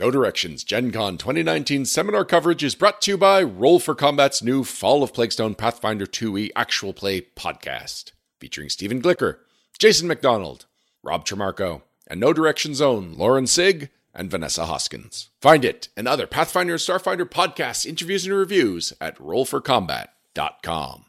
No Directions Gen Con 2019 seminar coverage is brought to you by Roll for Combat's new Fall of Plaguestone Pathfinder 2e actual play podcast, featuring Stephen Glicker, Jason McDonald, Rob Tremarco, and No Directions own Lauren Sig and Vanessa Hoskins. Find it and other Pathfinder and Starfinder podcasts, interviews, and reviews at rollforcombat.com.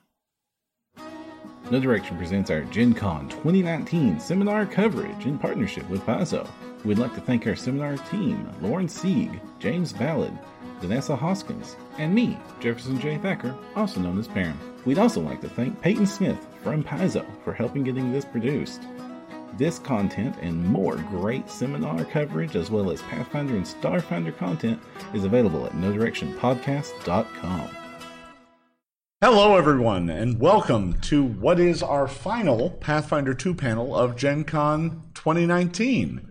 No Direction presents our Gen Con 2019 seminar coverage in partnership with Paizo. We'd like to thank our seminar team, Lauren Sieg, James Ballard, Vanessa Hoskins, and me, Jefferson J. Thacker, also known as Perram. We'd also like to thank Peyton Smith from Paizo for helping getting this produced. This content and more great seminar coverage, as well as Pathfinder and Starfinder content, is available at NoDirectionPodcast.com. Hello, everyone, and welcome to what is our final Pathfinder 2 panel of Gen Con 2019.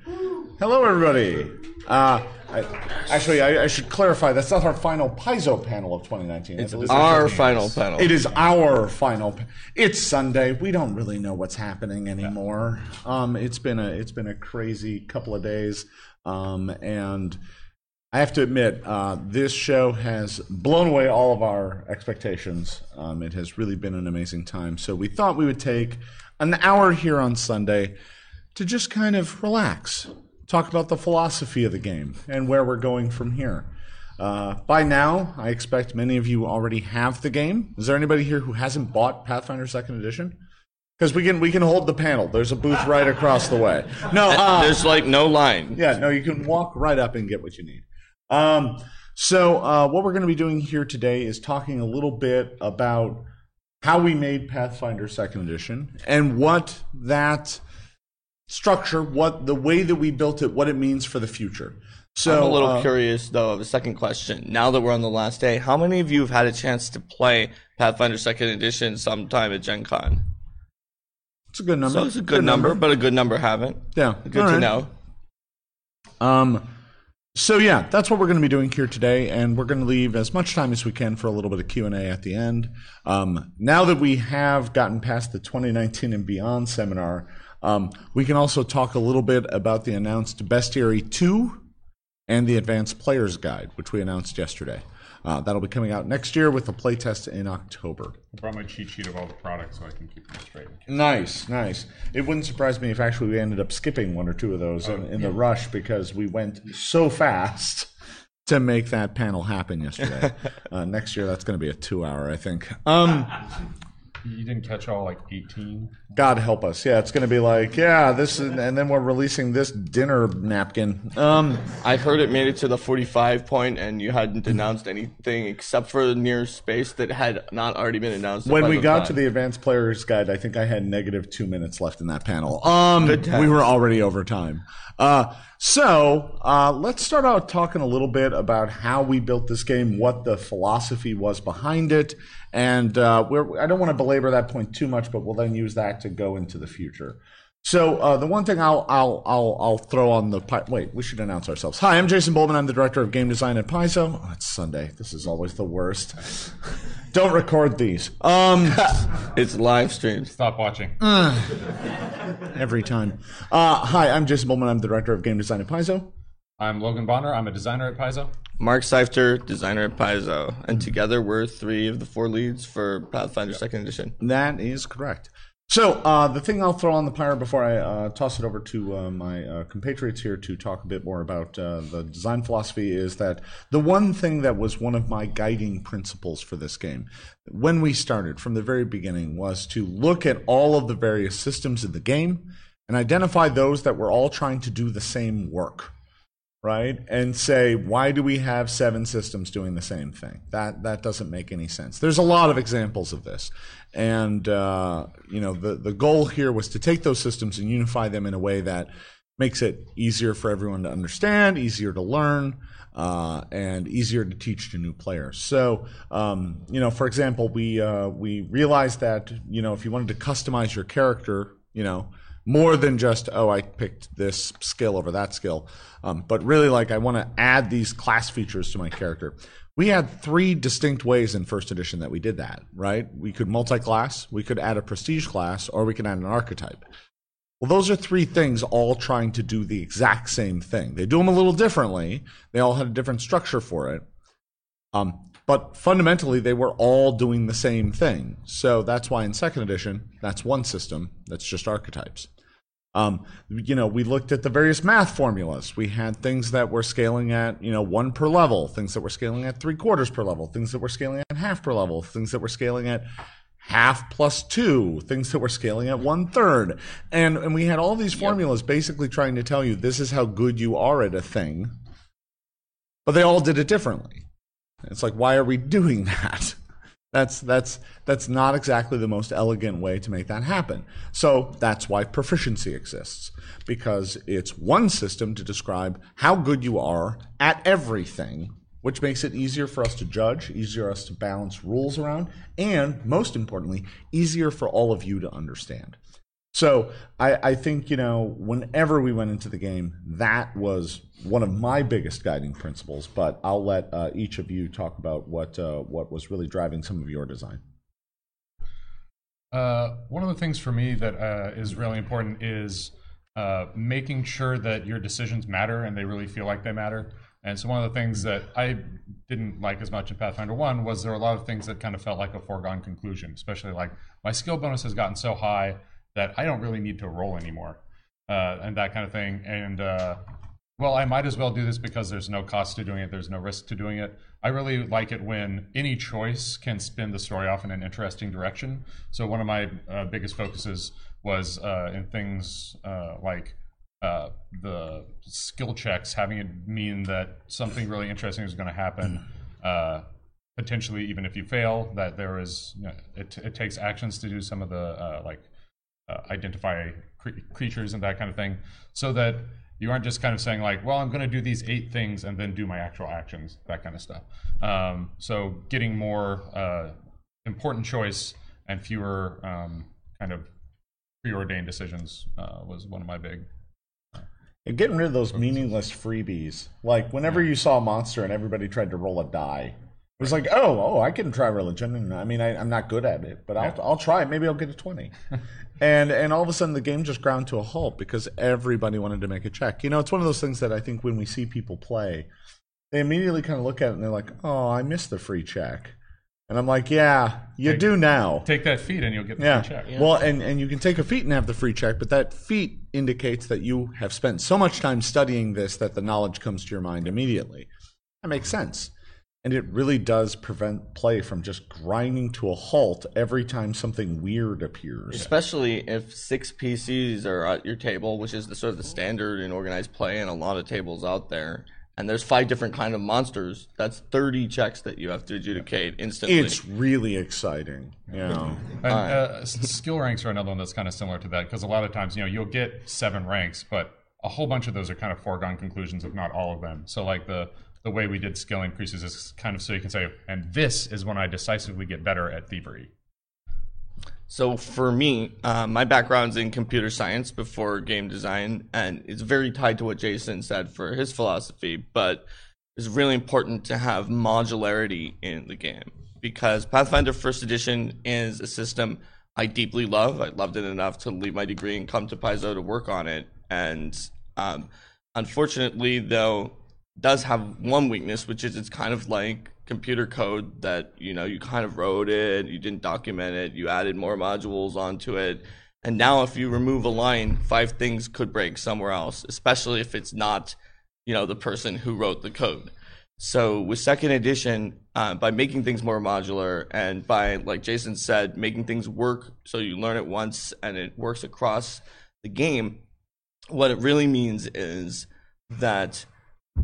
Hello, everybody. Uh, I, actually, I, I should clarify that's not our final Paizo panel of 2019. It's our final panel. It is our final. pa- It's Sunday. We don't really know what's happening anymore. Um, it's been a it's been a crazy couple of days, um, and I have to admit, uh, this show has blown away all of our expectations. Um, it has really been an amazing time. So we thought we would take an hour here on Sunday to just kind of relax, talk about the philosophy of the game and where we're going from here. Uh, by now, I expect many of you already have the game. Is there anybody here who hasn't bought Pathfinder Second Edition? Because we can we can hold the panel. There's a booth right across the way. No, uh, There's like no line. yeah, no, you can walk right up and get what you need. Um, so, uh, what we're going to be doing here today is talking a little bit about how we made Pathfinder Second Edition and what that structure, what the way that we built it, what it means for the future. So, I'm a little uh, curious though. of a second question. Now that we're on the last day, how many of you have had a chance to play Pathfinder Second Edition sometime at Gen Con? it's a good number. So it's a good, number, but a good number haven't. yeah, Good all to right. know. Um, so yeah, that's what we're going to be doing here today, and we're going to leave as much time as we can for a little bit of Q and A at the end. Um, now that we have gotten past the 2019 and beyond seminar, um, we can also talk a little bit about the announced Bestiary 2 and the Advanced Players Guide, which we announced yesterday. Uh, that'll be coming out next year with a playtest in October. I brought my cheat sheet of all the products so I can keep them straight. Nice, nice. It wouldn't surprise me if actually we ended up skipping one or two of those in, in the rush because we went so fast to make that panel happen yesterday. uh, next year, that's going to be a two-hour, I think. Um, You didn't catch all like 18? God help us. Yeah, it's going to be like, yeah, this, is, and then we're releasing this dinner napkin. Um, I heard it made it to the 45 point, and you hadn't announced anything except for the near space that had not already been announced. when we got time. to the advanced players guide, I think I had negative two minutes left in that panel. Um, we were already over time. Uh, so uh, let's start out talking a little bit about how we built this game, what the philosophy was behind it, and uh, I don't want to belabor that point too much, but we'll then use that to go into the future. So uh, the one thing I'll I'll I'll I'll throw on the pi- wait we should announce ourselves. Hi, I'm Jason Bulmahn. I'm the director of game design at Paizo. Oh, it's Sunday. This is always the worst. Don't record these. Um, it's live streamed. Stop watching. every time. Uh, hi, I'm Jason Bulmahn. I'm the director of game design at Paizo. I'm Logan Bonner. I'm a designer at Paizo. Mark Seifter, designer at Paizo, and together we're three of the four leads for Pathfinder Second Edition. That is correct. So uh, the thing I'll throw on the pyre before I uh, toss it over to uh, my uh, compatriots here to talk a bit more about uh, the design philosophy is that the one thing that was one of my guiding principles for this game when we started from the very beginning was to look at all of the various systems in the game and identify those that were all trying to do the same work right? And say why do we have seven systems doing the same thing? That that doesn't make any sense. There's a lot of examples of this. And uh, you know the the goal here was to take those systems and unify them in a way that makes it easier for everyone to understand easier to learn uh, and easier to teach to new players. So, um, you know, for example, we uh, we realized that you know if you wanted to customize your character, you know, more than just oh I picked this skill over that skill, um, but really like I want to add these class features to my character. We had three distinct ways in first edition that we did that. Right? We could multi-class, we could add a prestige class, or we could add an archetype. Well, those are three things all trying to do the exact same thing. They do them a little differently. They all had a different structure for it. Um, but fundamentally, they were all doing the same thing. So that's why in second edition, that's one system. That's just archetypes. Um, you know, we looked at the various math formulas. We had things that were scaling at, you know, one per level, things that were scaling at three quarters per level, things that were scaling at half per level, things that were scaling at half plus two, things that were scaling at one third. And, and we had all these formulas basically trying to tell you this is how good you are at a thing. But they all did it differently. It's like, why are we doing that? That's that's that's not exactly the most elegant way to make that happen. So that's why proficiency exists because it's one system to describe how good you are at everything, which makes it easier for us to judge, easier for us to balance rules around, and most importantly, easier for all of you to understand. So I, I think you know whenever we went into the game, that was one of my biggest guiding principles. But I'll let uh, each of you talk about what uh, what was really driving some of your design. Uh, one of the things for me that uh, is really important is uh, making sure that your decisions matter and they really feel like they matter. And so one of the things that I didn't like as much in Pathfinder 1 was there were a lot of things that kind of felt like a foregone conclusion, especially like my skill bonus has gotten so high that I don't really need to roll anymore, uh, and that kind of thing. And uh, well, I might as well do this because there's no cost to doing it, there's no risk to doing it. I really like it when any choice can spin the story off in an interesting direction. So one of my uh, biggest focuses was uh, in things uh, like. Uh, the skill checks having it mean that something really interesting is going to happen potentially even if you fail that there is you know, it, it takes actions to do some of the like uh, identify cre- creatures and that kind of thing, so that you aren't just kind of saying like, well, I'm going to do these eight things and then do my actual actions, that kind of stuff. Um, so getting more uh, important choice and fewer um, kind of preordained decisions uh, was one of my big. And getting rid of those meaningless freebies, like whenever you saw a monster and everybody tried to roll a die, was like, oh, oh, I can try religion, and I mean, I, am not good at it, but I'll, I'll try. Maybe I'll get a twenty, and and all of a sudden the game just ground to a halt because everybody wanted to make a check. You know, it's one of those things that I think when we see people play, they immediately kind of look at it and they're like, oh, I missed the free check, and I'm like, yeah, you Take- do now. Take that feat and you'll get the Yeah. free check. Well, and, and you can take a feat and have the free check, but that feat indicates that you have spent so much time studying this that the knowledge comes to your mind immediately. That makes sense. And it really does prevent play from just grinding to a halt every time something weird appears. Especially if six PCs are at your table, which is the sort of the standard in organized play and a lot of tables out there. And there's five different kind of monsters. That's 30 checks that you have to adjudicate instantly. It's really exciting. Yeah. And, uh, skill ranks are another one that's kind of similar to that because a lot of times, you know, you'll get seven ranks, but a whole bunch of those are kind of foregone conclusions, if not all of them. So, like the the way we did skill increases is kind of so you can say, and this is when I decisively get better at thievery. So for me, uh, my background's in computer science before game design, and it's very tied to what Jason said for his philosophy. But it's really important to have modularity in the game because Pathfinder First Edition is a system I deeply love. I loved it enough to leave my degree and come to Paizo to work on it. And um, unfortunately, though, does have one weakness, which is it's kind of like computer code that you know you kind of wrote it, you didn't document it, you added more modules onto it, and now if you remove a line, five things could break somewhere else, especially if it's not you know the person who wrote the code. So with second edition, uh, by making things more modular and by like Jason said, making things work so you learn it once and it works across the game, what it really means is that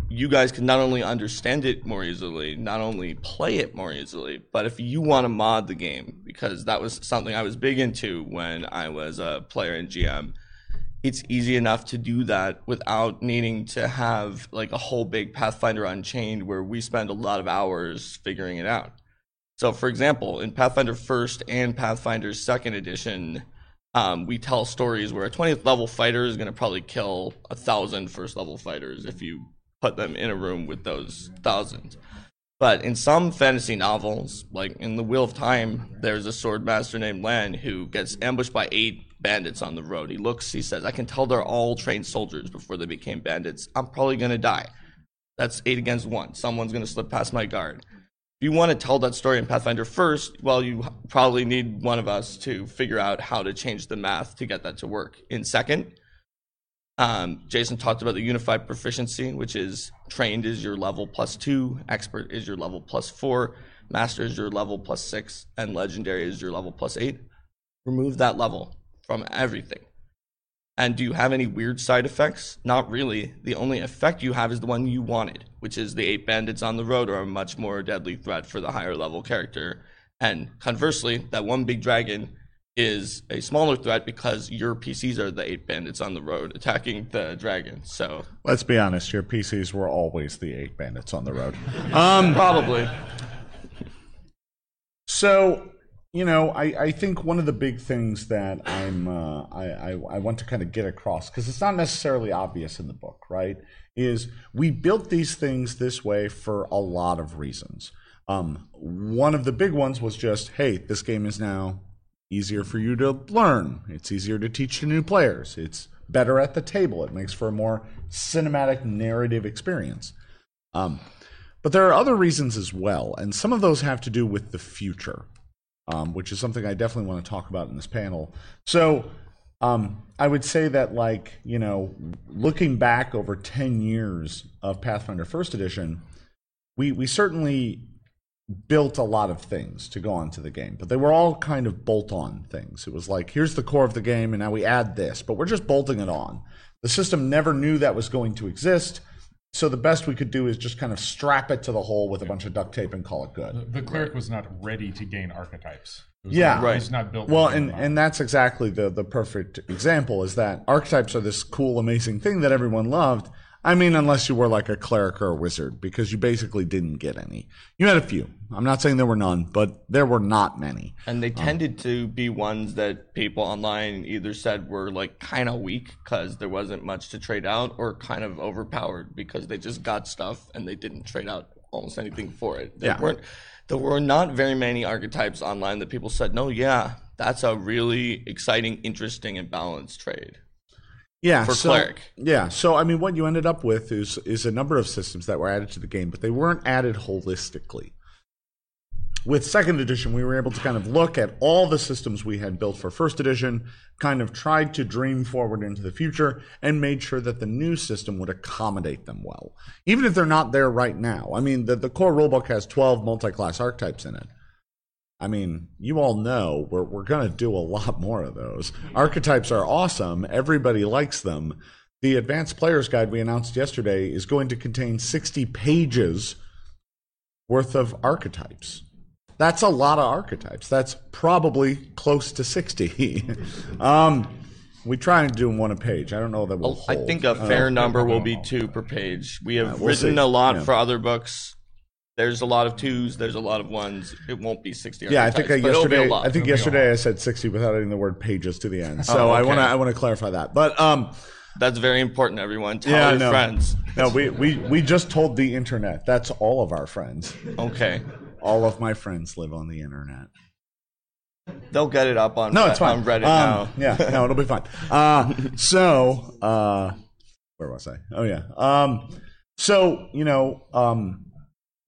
you guys can not only understand it more easily, not only play it more easily, but if you want to mod the game, because that was something I was big into when I was a player in GM, it's easy enough to do that without needing to have like a whole big Pathfinder Unchained where we spend a lot of hours figuring it out. So, for example, in Pathfinder First and Pathfinder Second Edition, um, we tell stories where a 20th level fighter is going to probably kill a thousand first level fighters if you put them in a room with those thousands. But in some fantasy novels, like in The Wheel of Time, there's a sword master named Lan who gets ambushed by eight bandits on the road. He looks, he says, I can tell they're all trained soldiers before they became bandits. I'm probably going to die. That's eight against one. Someone's going to slip past my guard. If you want to tell that story in Pathfinder first, well, you probably need one of us to figure out how to change the math to get that to work. In second, um, Jason talked about the unified proficiency, which is trained is your level plus two, expert is your level plus four, master is your level plus six, and legendary is your level plus eight. Remove that level from everything. And do you have any weird side effects? Not really. The only effect you have is the one you wanted, which is the eight bandits on the road are a much more deadly threat for the higher level character. And conversely, that one big dragon is a smaller threat because your PCs are the eight bandits on the road attacking the dragon. So Let's be honest, your PCs were always the eight bandits on the road. Um, probably. So, you know, I, I think one of the big things that I'm uh, I, I I want to kind of get across because it's not necessarily obvious in the book, right? Is we built these things this way for a lot of reasons. Um, one of the big ones was just, hey, this game is now easier for you to learn. It's easier to teach to new players. It's better at the table. It makes for a more cinematic narrative experience. Um, but there are other reasons as well, and some of those have to do with the future, um, which is something I definitely want to talk about in this panel. So um, I would say that, like, you know, looking back over 10 years of Pathfinder First Edition, we, we certainly built a lot of things to go onto the game, but they were all kind of bolt on things. It was like, here's the core of the game, and now we add this, but we're just bolting it on. The system never knew that was going to exist. So the best we could do is just kind of strap it to the hole with a bunch of duct tape and call it good. The cleric was not ready to gain archetypes. Was Yeah. not, Right. It's not built. Well, and, and that's exactly the, the perfect example is that archetypes are this cool, amazing thing that everyone loved. I mean, unless you were like a cleric or a wizard, because you basically didn't get any. You had a few. I'm not saying there were none, but there were not many. And they um, tended to be ones that people online either said were like kind of weak because there wasn't much to trade out, or kind of overpowered because they just got stuff and they didn't trade out almost anything for it. There Yeah. weren't. There were not very many archetypes online that people said, "No, yeah, that's a really exciting, interesting, and balanced trade." Yeah, For so, cleric. Yeah, so I mean, what you ended up with is is a number of systems that were added to the game, but they weren't added holistically. With second edition, we were able to kind of look at all the systems we had built for first edition, kind of tried to dream forward into the future, and made sure that the new system would accommodate them well, even if they're not there right now. I mean, the the core rulebook has twelve multi-class archetypes in it. I mean, you all know we're we're going to do a lot more of those. Archetypes are awesome. Everybody likes them. The advanced player's guide we announced yesterday is going to contain 60 pages worth of archetypes. That's a lot of archetypes. That's probably close to 60. um, we try and do one a page. I don't know that we'll I hold. think a fair number will be two per page. We have we'll written see. a lot Yeah. for other books. There's a lot of twos. There's a lot of ones. It won't be sixty. Yeah, I think I archetypes, but it'll be a yesterday. I think It'll yesterday I said sixty without adding the word pages to the end. So Oh, I want to I want to clarify that. But um, That's very important, everyone. Tell Yeah, your no. friends. no, we, we we just told the internet. That's all of our friends. Okay. All of my friends live on the internet. They'll get it up on, No, it's fine. on Reddit Um, now. yeah, no, it'll be fine. Uh, so, uh, where was I? Oh yeah. Um, so you know, um,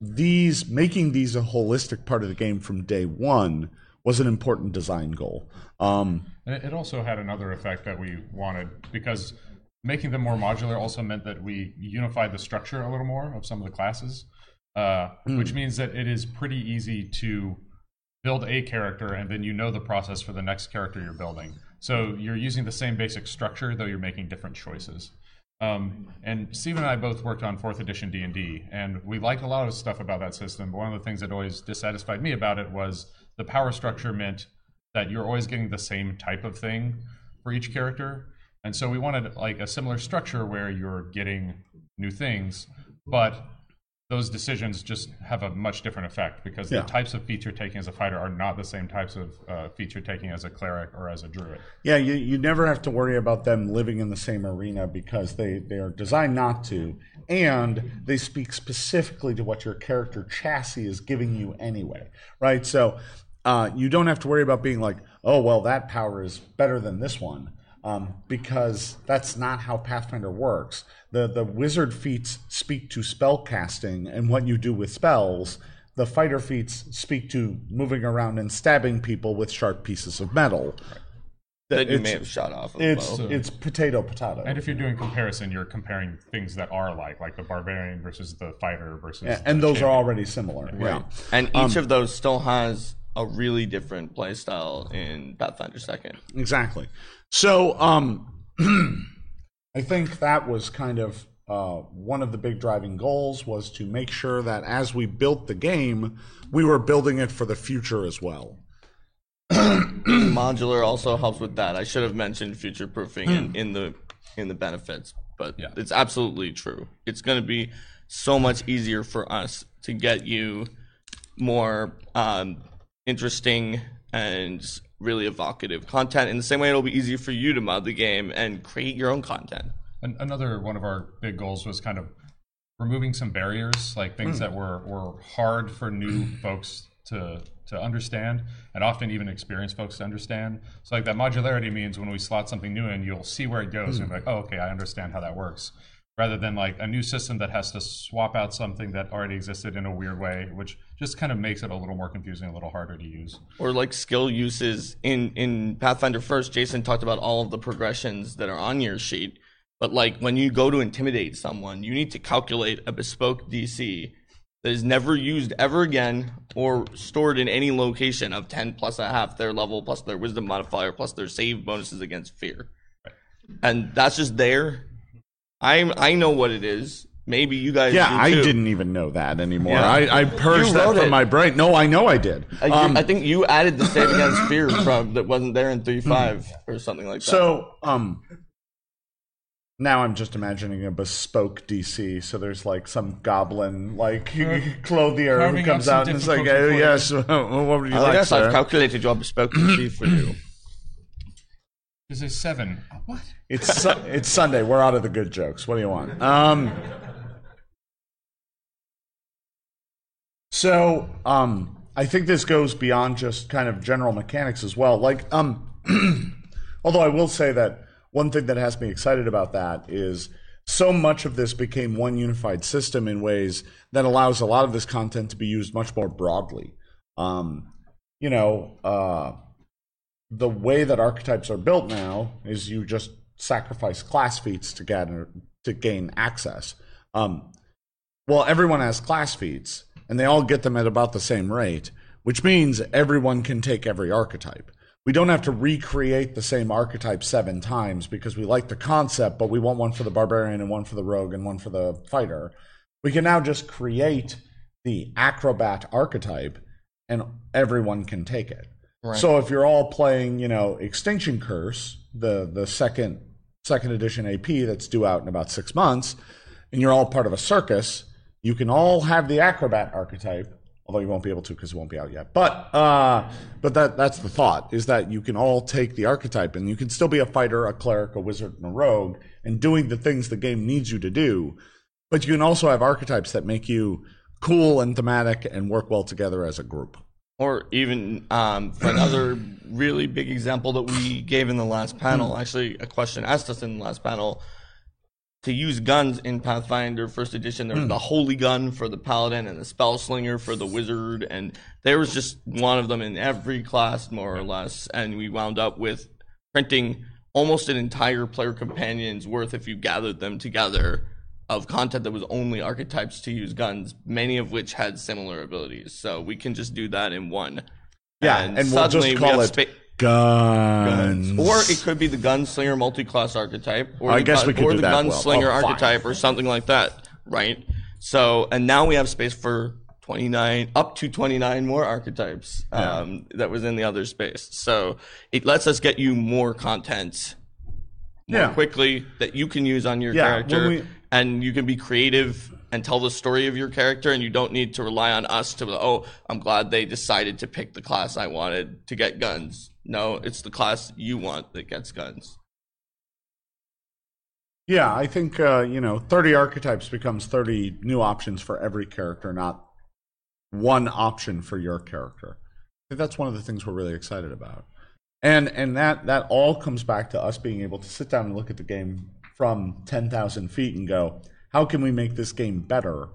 these making these a holistic part of the game from day one was an important design goal. Um, it also had another effect that we wanted because making them more modular also meant that we unified the structure a little more of some of the classes, uh, which means that it is pretty easy to build a character and then you know the process for the next character you're building. So you're using the same basic structure though you're making different choices. Um, and Steve and I both worked on fourth edition D and D, and we liked a lot of stuff about that system. But one of the things that always dissatisfied me about it was the power structure meant that you're always getting the same type of thing for each character. And so we wanted like a similar structure where you're getting new things, but those decisions just have a much different effect because Yeah. the types of feature taking as a fighter are not the same types of uh, feature taking as a cleric or as a druid. Yeah, you, you never have to worry about them living in the same arena because they, they are designed not to. And they speak specifically to what your character chassis is giving you anyway, right? So uh, you don't have to worry about being like, oh well, that power is better than this one, um, because that's not how Pathfinder works. the The wizard feats speak to spell casting and what you do with spells. The fighter feats speak to moving around and stabbing people with sharp pieces of metal. that you may have shot off of It's bow. it's potato potato. And if you're doing comparison, you're comparing things that are like, like the barbarian versus the fighter versus. Yeah, the and those are already similar. Yeah. And Um, each of those still has a really different playstyle in Pathfinder Second. Exactly. So, um, I think that was kind of uh, one of the big driving goals was to make sure that as we built the game, we were building it for the future as well. Modular also helps with that. I should have mentioned future proofing Hmm. in, in the in the benefits, but Yeah. it's absolutely true. It's going to be so much easier for us to get you more um, interesting and really evocative content. In the same way, it'll be easier for you to mod the game and create your own content. An- another one of our big goals was kind of removing some barriers, like things Hmm. that were, were hard for new folks to to understand, and often even experienced folks to understand. So, like that modularity means when we slot something new in, you'll see where it goes, and be like, oh, okay, I understand how that works. Rather than like a new system that has to swap out something that already existed in a weird way, which just kind of makes it a little more confusing, a little harder to use. or like skill uses in in Pathfinder First. Jason talked about all of the progressions that are on your sheet, but like when you go to intimidate someone, you need to calculate a bespoke DC that is never used ever again or stored in any location of ten plus a half their level plus their Wisdom modifier plus their save bonuses against fear, and that's just there. I I know what it is. Maybe you guys. Yeah, do I didn't even know that anymore. Yeah. I, I purged You that wrote from it. my brain. No, I know I did. I, Um, I think you added the save against fear from that wasn't there in three five or something like that. So, um, now I'm just imagining a bespoke DC. So there's like some goblin, like clothier who carving comes out out some and is like, difficulty "Oh for you." yes, what would you I like, guess I've sir?" calculated your bespoke DC for you. This is seven. What? It's su- it's Sunday. We're out of the good jokes. What do you want? Um. So, um, I think this goes beyond just kind of general mechanics as well. Like, um, although I will say that one thing that has me excited about that is so much of this became one unified system in ways that allows a lot of this content to be used much more broadly. Um, you know, uh, the way that archetypes are built now is you just sacrifice class feats to gather to gain access. Um, well, everyone has class feats, and they all get them at about the same rate, which means everyone can take every archetype. We don't have to recreate the same archetype seven times because we like the concept, but we want one for the barbarian and one for the rogue and one for the fighter. We can now just create the acrobat archetype, and everyone can take it. So if you're all playing, you know, Extinction Curse, the the second second edition AP that's due out in about six months, and you're all part of a circus, you can all have the acrobat archetype. Although you won't be able to because it won't be out yet. But uh, but that that's the thought is that you can all take the archetype and you can still be a fighter, a cleric, a wizard, and a rogue, and doing the things the game needs you to do. But you can also have archetypes that make you cool and thematic and work well together as a group. Or even um, for another really big example that we gave in the last panel, actually a question asked us in the last panel to use guns in Pathfinder First Edition. There was hmm. the Holy Gun for the Paladin and the Spell Slinger for the Wizard, and there was just one of them in every class, more or less. And we wound up with printing almost an entire player companion's worth if you gathered them together of content that was only archetypes to use guns, many of which had similar abilities. So we can just do that in one. Yeah, and, we'll suddenly just we call have it spa- guns. or it could be the gunslinger multi-class archetype, or I the guess we could or do the that well. gunslinger Oh, fine. archetype, or something like that, right? So, and now we have space for twenty nine, up to twenty nine more archetypes um, that was in the other space. So it lets us get you more content more Yeah. quickly that you can use on your Yeah, character, when we- and you can be creative and tell the story of your character, and you don't need to rely on us to. Oh, I'm glad they decided to pick the class I wanted to get guns. No, it's the class you want that gets guns. Yeah, I think uh, you know, thirty archetypes becomes thirty new options for every character, not one option for your character. that's one of the things we're really excited about. And and that that all comes back to us being able to sit down and look at the game from 10,000 feet and go, how can we make this game better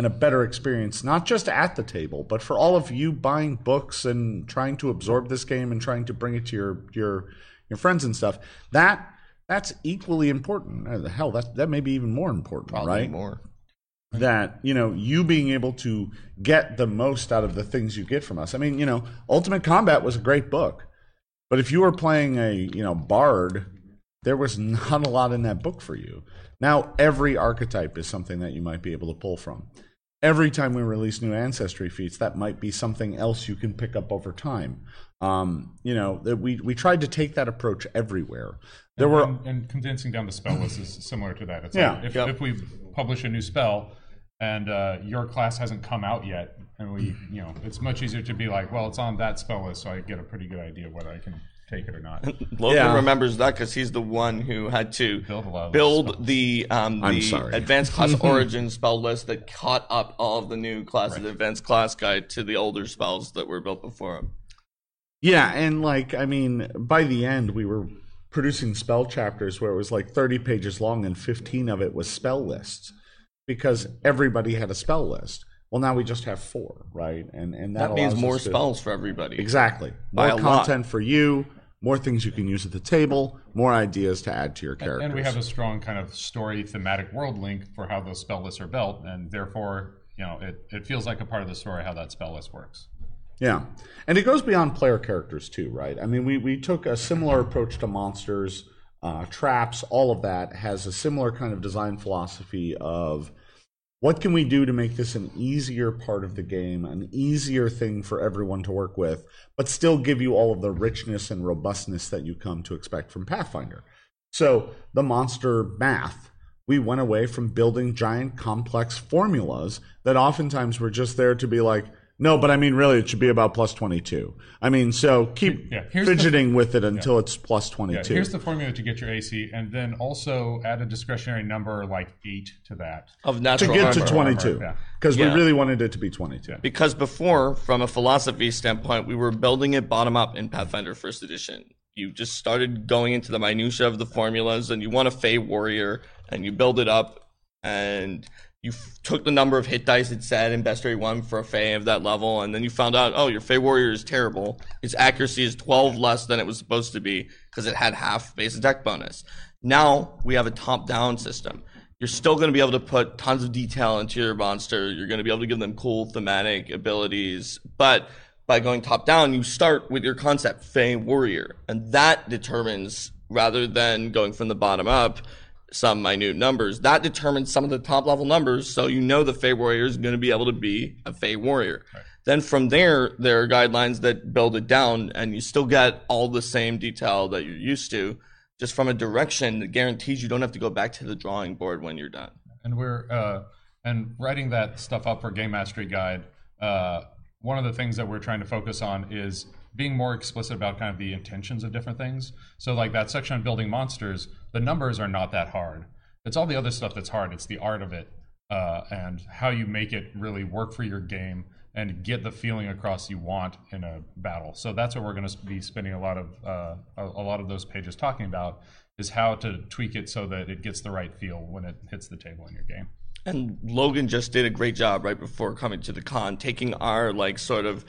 and a better experience, not just at the table, but for all of you buying books and trying to absorb this game and trying to bring it to your your your friends and stuff. That that's equally important. Uh, Hell, that that may be even more important, Probably right? more. that you know you being able to get the most out of the things you get from us. I mean, you know, Ultimate Combat was a great book, but if you were playing a you know bard, there was not a lot in that book for you. Now every archetype is something that you might be able to pull from. Every time we release new ancestry feats, that might be something else you can pick up over time. Um, you know, we we tried to take that approach everywhere. There were and, and condensing down the spell list is similar to that. It's Yeah. like if, Yep. if we publish a new spell and uh, your class hasn't come out yet, and we, you know, it's much easier to be like, well, it's on that spell list, so I get a pretty good idea of whether I can take it or not. Logan Yeah. remembers that because he's the one who had to Build a lot of those build the um, I'm the sorry. advanced class origin spell list that caught up all of the new class of the advanced class guide to the older spells that were built before him. Yeah, and like I mean, by the end we were producing spell chapters where it was like 30 pages long and 15 of it was spell lists because everybody had a spell list. Well, now we just have four, right? And and that, That means more to- spells for everybody. Exactly. More a lot. content for you, more things you can use at the table, more ideas to add to your characters. and we have a strong kind of story thematic world link for how those spell lists are built, and therefore, you know, it, it feels like a part of the story how that spell list works. Yeah. And it goes beyond player characters too, right? I mean, we, we took a similar approach to monsters, uh, traps, all of that has a similar kind of design philosophy of what can we do to make this an easier part of the game, an easier thing for everyone to work with, but still give you all of the richness and robustness that you come to expect from Pathfinder. So the monster math, we went away from building giant complex formulas that oftentimes were just there to be like, no, but I mean, really, it should be about plus 22. I mean, so keep Yeah, here's the- fidgeting with it until it's plus Yeah, 22. here's the formula to get your AC, and then also add a discretionary number like eight to that. Of natural to natural get to 22. Because Yeah. we really wanted it to be 22. Because before, from a philosophy standpoint, we were building it bottom up in Pathfinder First Edition. You just started going into the minutia of the formulas, and you want a Fey warrior, and you build it up, and you f- took the number of hit dice it said in Bestiary One for a Fey of that level, and then you found out, oh, your Fey warrior is terrible. Its accuracy is 12 less than it was supposed to be because it had half base attack bonus. Now we have a top-down system you're still going to be able to put tons of detail into your monster. You're going to be able to give them cool thematic abilities. But by going top down, you start with your concept, Fey Warrior. And that determines, rather than going from the bottom up, some minute numbers, that determines some of the top level numbers. So you know the Fey Warrior is going to be able to be a Fey Warrior. Then from there, there are guidelines that build it down, and you still get all the same detail that you're used to just from a direction that guarantees you don't have to go back to the drawing board when you're done. and we're uh, and writing that stuff up for game mastery guide uh, one of the things that we're trying to focus on is being more explicit about kind of the intentions of different things. So like that section on building monsters the numbers are not that hard. It's all the other stuff that's hard. It's the art of it uh, and how you make it really work for your game and get the feeling across you want in a battle. So that's what we're going to be spending a lot of uh, a, a lot of those pages talking about is how to tweak it so that it gets the right feel when it hits the table in your game. And Logan just did a great job right before coming to the con, taking our like sort of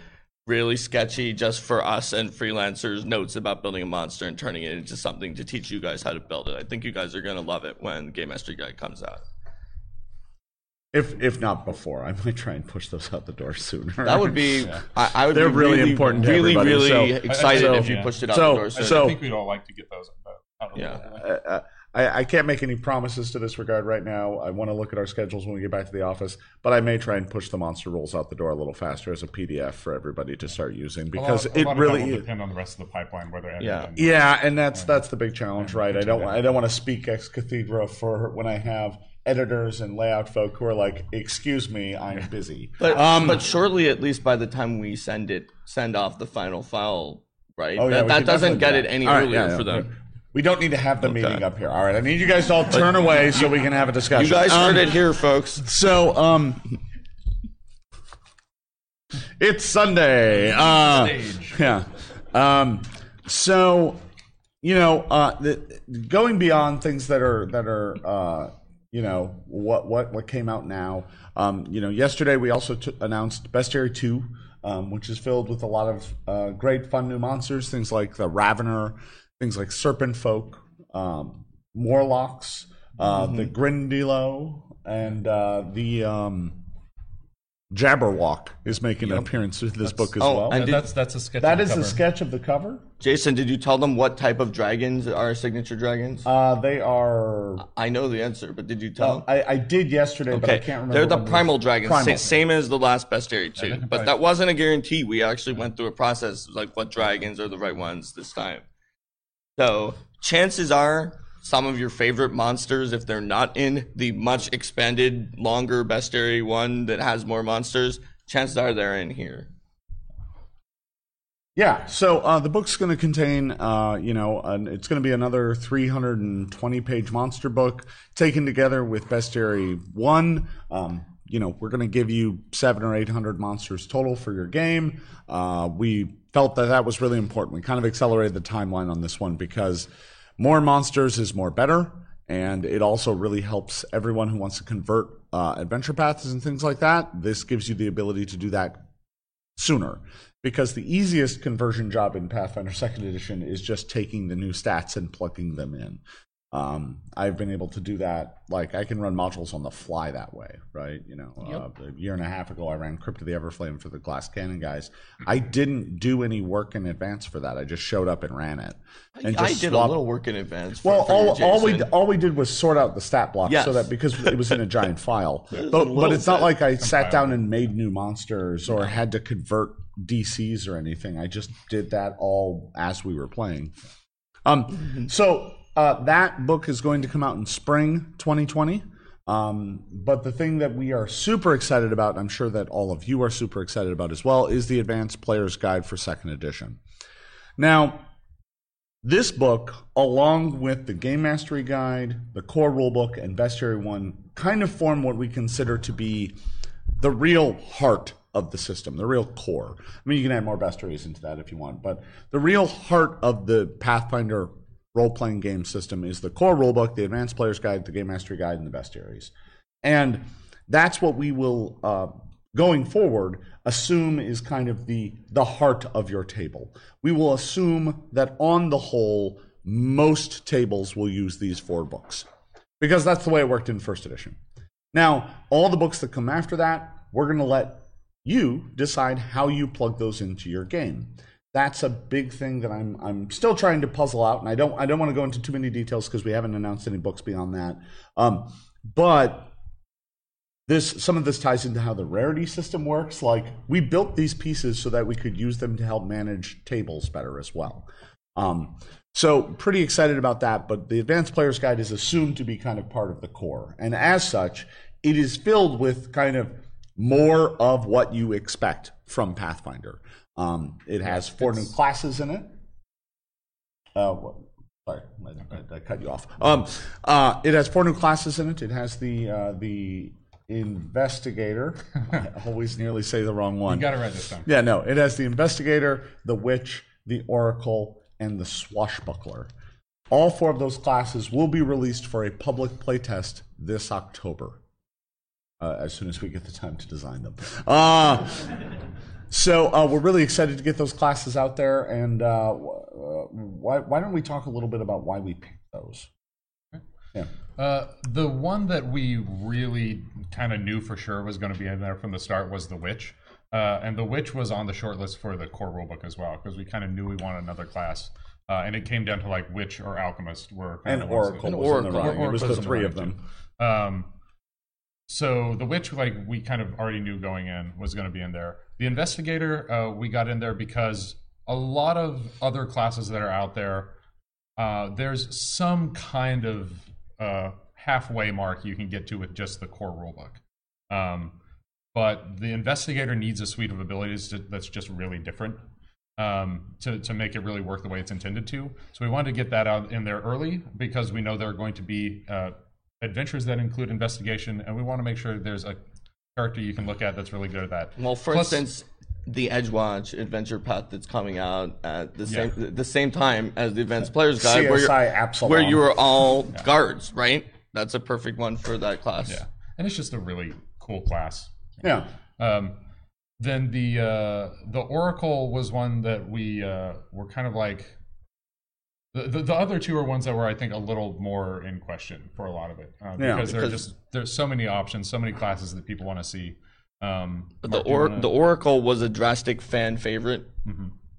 really sketchy just for us and freelancers notes about building a monster and turning it into something to teach you guys how to build it. I think you guys are gonna love it when Game Master Guide comes out. If if not before, I might try and push those out the door sooner. That would be I, I would They're be really really important to really really so- excited so- if you yeah. pushed it out So- the door sooner. so- I think we'd all like to get those uh, out of Yeah. the way. uh, I, I can't make any promises to this regard right now. I want to look at our schedules when we get back to the office, but I may try and push the monster rules out the door a little faster as a PDF for everybody to start using because a lot, a it lot really of that will depend on the rest of the pipeline where they're Yeah. edited. Yeah, and that's that's the big challenge, right? I don't I don't want to speak ex cathedra for when I have editors and layout folk who are like, "Excuse me, I'm busy." But Um, but shortly, at least by the time we send it, send off the final file, right? Oh, yeah, that that doesn't get do it any All right, earlier yeah, yeah. for them. We don't need to have the meeting up here. All right, I need you guys to all turn away so we can have a discussion. You guys Um, heard it here, folks. So, um, It's Sunday. Uh, Stage. yeah. Um, so, you know, uh, the, going beyond things that are that are, uh, you know, what what what came out now. Um, you know, yesterday we also t- announced Bestiary Two, um, which is filled with a lot of uh, great fun new monsters. Things like the Ravener, things like Serpent Folk, um, Morlocks, uh, the Grindylow, and uh, the um, Jabberwock is making an appearance with this book as oh, well. and did- that's that's a sketch. That on the is the cover. sketch of the cover. Jason, did you tell them what type of dragons are signature dragons? Uh, they are. I know the answer, but did you tell them? I, I did yesterday, but I can't remember. They're the when was. primal dragons, Primal. sa- same as the last bestiary too. but that wasn't a guarantee. We actually went through a process like what dragons are the right ones this time. So chances are some of your favorite monsters, if they're not in the much expanded, longer bestiary one that has more monsters, chances are they're in here. Yeah, so uh, the book's going to contain, uh, you know, an, it's going to be another 320 page monster book taken together with Bestiary 1. Um, you know, we're going to give you seven or 800 monsters total for your game. Uh, we felt that that was really important. We kind of accelerated the timeline on this one because more monsters is more better. And it also really helps everyone who wants to convert uh, adventure paths and things like that. This gives you the ability to do that sooner because the easiest conversion job in Pathfinder Second Edition is just taking the new stats and plugging them in. Um, I've been able to do that. Like I can run modules on the fly that way, right? You know, uh, a year and a half ago, I ran Crypt of the Everflame for the Glass Cannon guys. I didn't do any work in advance for that. I just showed up and ran it. And I just did swapped- a little work in advance. For, well, for all, all we all we did was sort out the stat block Yes. so that because it was in a giant file. but but it's not like I sat down and made new monsters or had to convert DCs or anything. I just did that all as we were playing. Um, so uh, that book is going to come out in spring 2020. Um, but the thing that we are super excited about, I'm sure that all of you are super excited about as well, is the Advanced Player's Guide for Second Edition. Now, this book, along with the Game Mastery Guide, the Core Rulebook, and Bestiary One, kind of form what we consider to be the real heart of the system, the real core. I mean, you can add more bestiaries into that if you want, but the real heart of the Pathfinder role-playing game system is the core rulebook, the Advanced Player's Guide, the Game Mastery Guide, and the bestiaries. And that's what we will, uh, going forward, assume is kind of the the heart of your table. We will assume that on the whole, most tables will use these four books because that's the way it worked in first edition. Now, all the books that come after that, we're going to let you decide how you plug those into your game. That's a big thing that I'm I'm still trying to puzzle out, and I don't I don't want to go into too many details because we haven't announced any books beyond that. Um, but this some of this ties into how the rarity system works. Like we built these pieces so that we could use them to help manage tables better as well. Um, so pretty excited about that. But the advanced player's guide is assumed to be kind of part of the core, and as such, it is filled with kind of more of what you expect from Pathfinder. Um, it has four new classes in it. Uh, sorry, I, I, I cut you off. Um, uh, it has four new classes in it. It has the uh, the investigator. I always nearly say the wrong one. You got it right this time. Yeah, no, it has the investigator, the witch, the oracle, and the swashbuckler. All four of those classes will be released for a public playtest this October, uh, as soon as we get the time to design them. Uh, so uh, we're really excited to get those classes out there, and uh, uh, why, why don't we talk a little bit about why we picked those? Yeah. Uh, the one that we really kind of knew for sure was going to be in there from the start was the witch, uh, and the witch was on the short list for the core rulebook as well because we kind of knew we wanted another class, uh, and it came down to like witch or alchemist were kind And of Oracle And was in the Oracle. It was Oracle the was the three of them. Um, so the witch, like we kind of already knew going in, was going to be in there. The investigator, uh, we got in there because a lot of other classes that are out there, uh, there's some kind of uh, halfway mark you can get to with just the core rulebook. Um, but the investigator needs a suite of abilities to, that's just really different um, to, to make it really work the way it's intended to. So we wanted to get that out in there early because we know there are going to be uh, adventures that include investigation, and we want to make sure there's a character you can look at that's really good at that. Well, for Plus- instance, the Edgewatch adventure path that's coming out at the same the same time as the Advanced Players Guide, where, you're, where you are all guards, right? That's a perfect one for that class. Yeah, and it's just a really cool class. Yeah. Um, then the uh, the Oracle was one that we uh, were kind of like. The, the, the other two are ones that were, I think, a little more in question for a lot of it, uh, Yeah, because there are just there's so many options, so many classes that people want to see. Um, But the Mark, do you or, wanna- the Oracle was a drastic fan favorite,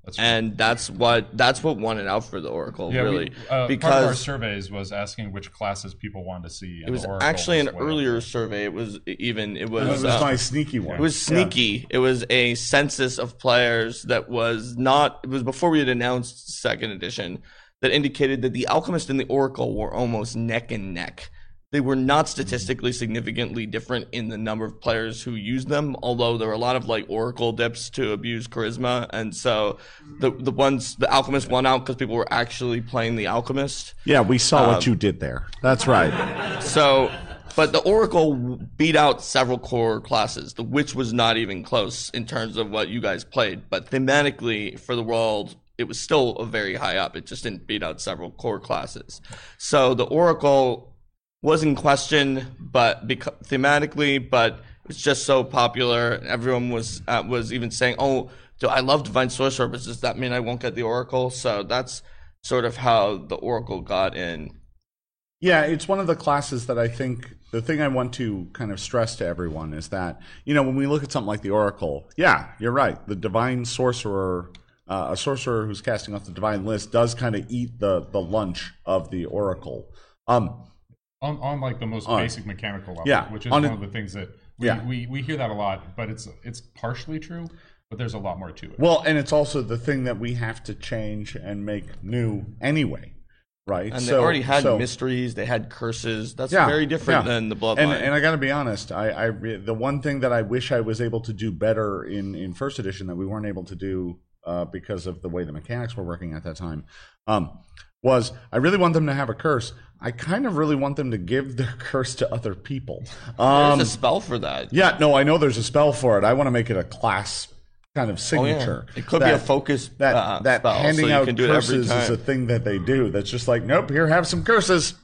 that's and that's what that's what won it out for the Oracle, yeah, really, we, uh, part of our surveys was asking which classes people wanted to see. it was actually an was way up earlier there. survey. It was even it was, It was was uh, my sneaky one. It was sneaky. It was a census of players that was not. It was before we had announced second edition that indicated that the Alchemist and the Oracle were almost neck and neck. They were not statistically significantly different in the number of players who used them, although there were a lot of like Oracle dips to abuse charisma, and so the the ones the Alchemist won out because people were actually playing the Alchemist. Yeah, we saw Um, what you did there. That's right. So, but the Oracle beat out several core classes. The Witch was not even close in terms of what you guys played, but thematically for the world, it was still a very high up. It just didn't beat out several core classes. So the Oracle was in question, but beca- thematically, but it's just so popular. Everyone was uh, was even saying, "Oh, do I love Divine Sorcerer? But does that mean I won't get the Oracle?" So that's sort of how the Oracle got in. Yeah, it's one of the classes that I think the thing I want to kind of stress to everyone is that, you know, when we look at something like the Oracle, yeah, you're right. The divine sorcerer, uh, a sorcerer who's casting off the divine list, does kind of eat the, the lunch of the Oracle. Um, on, on like the most On- basic mechanical level, Yeah, which is on one a- of the things that we, Yeah. we, we hear that a lot, but it's it's partially true, but there's a lot more to it. well, and it's also the thing that we have to change and make new anyway, right? And So- they already had so- mysteries. They had curses. That's Yeah, very different yeah. than the bloodline. And, and I got to be honest, I, I the one thing that I wish I was able to do better in in first edition that we weren't able to do uh, because of the way the mechanics were working at that time um, was I really want them to have a curse. I kind of really want them to give their curse to other people. There's Um, a spell for that. yeah, no, I know there's a spell for it. I want to make it a class kind of Oh, yeah. signature. It could be a focus that uh, that spell, handing so out can do it every curses is a thing that they do. That's just like, nope, here, have some curses.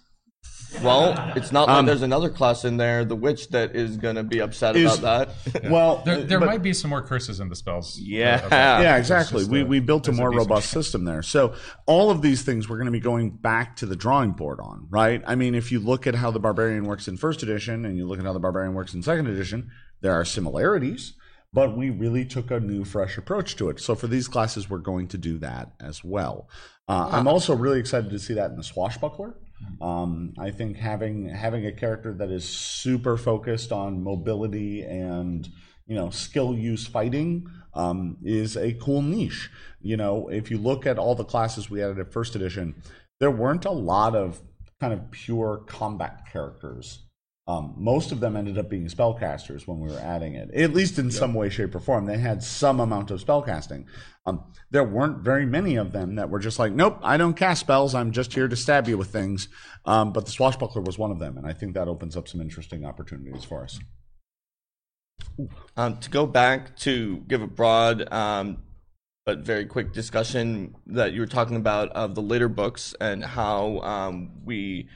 Well, it's not Um, there's another class in there, the witch, that is going to be upset Is- about that. Well, there there but- might be some more curses in the spells. Yeah. uh, that. yeah, It's exactly. just We a- we built a there's more decent robust system there. So all of these things we're going to be going back to the drawing board on, right? I mean, if you look at how the barbarian works in first edition and you look at how the barbarian works in second edition, there are similarities, but we really took a new, fresh approach to it. So for these classes, we're going to do that as well. Uh, I'm also really excited to see that in the swashbuckler. Um, I think having having a character that is super focused on mobility and you know skill use fighting um, is a cool niche. You know, if you look at all the classes we added at first edition, there weren't a lot of kind of pure combat characters. Um, most of them ended up being spellcasters when we were adding it, at least in some way, shape, or form. They had some amount of spellcasting. Um, there weren't very many of them that were just like, nope, I don't cast spells. I'm just here to stab you with things. Um, but the swashbuckler was one of them, and I think that opens up some interesting opportunities for us. Um, to go back to give a broad um, but very quick discussion that you were talking about of the later books and how um, we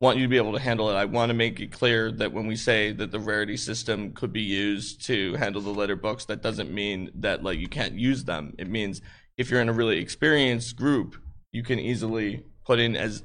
want you to be able to handle it. I want to make it clear that when we say that the rarity system could be used to handle the later books, that doesn't mean that like you can't use them. It means if you're in a really experienced group, you can easily put in as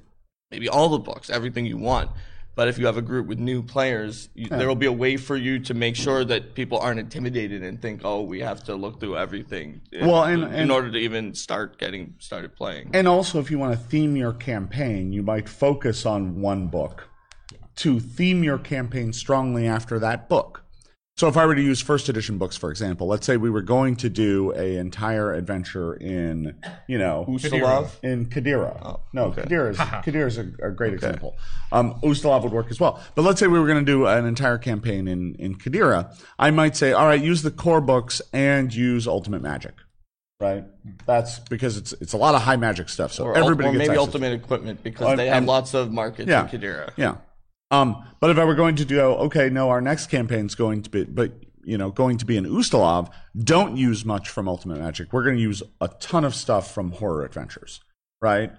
maybe all the books, everything you want. But if you have a group with new players, you, there will be a way for you to make sure that people aren't intimidated and think, "Oh, we have to look through everything." in- Well, and- in and- order to even start getting started playing. And also, if you want to theme your campaign, you might focus on one book to theme your campaign strongly after that book. So, if I were to use first edition books, for example, let's say we were going to do a entire adventure in, you know, in Qadira. no, okay. Qadira is Qadira is a, a great example. Um, Ustalav would work as well. But let's say we were going to do an entire campaign in in Qadira. I might say, all right, use the core books and use Ultimate Magic. Right. That's because it's it's a lot of high magic stuff. So Or, everybody or maybe ultimate equipment because they have and- lots of markets in Qadira. Yeah. Um, but if I were going to do, okay, no, our next campaign's going to be, but you know, going to be in Ustalav don't use much from Ultimate Magic. We're going to use a ton of stuff from Horror Adventures, right?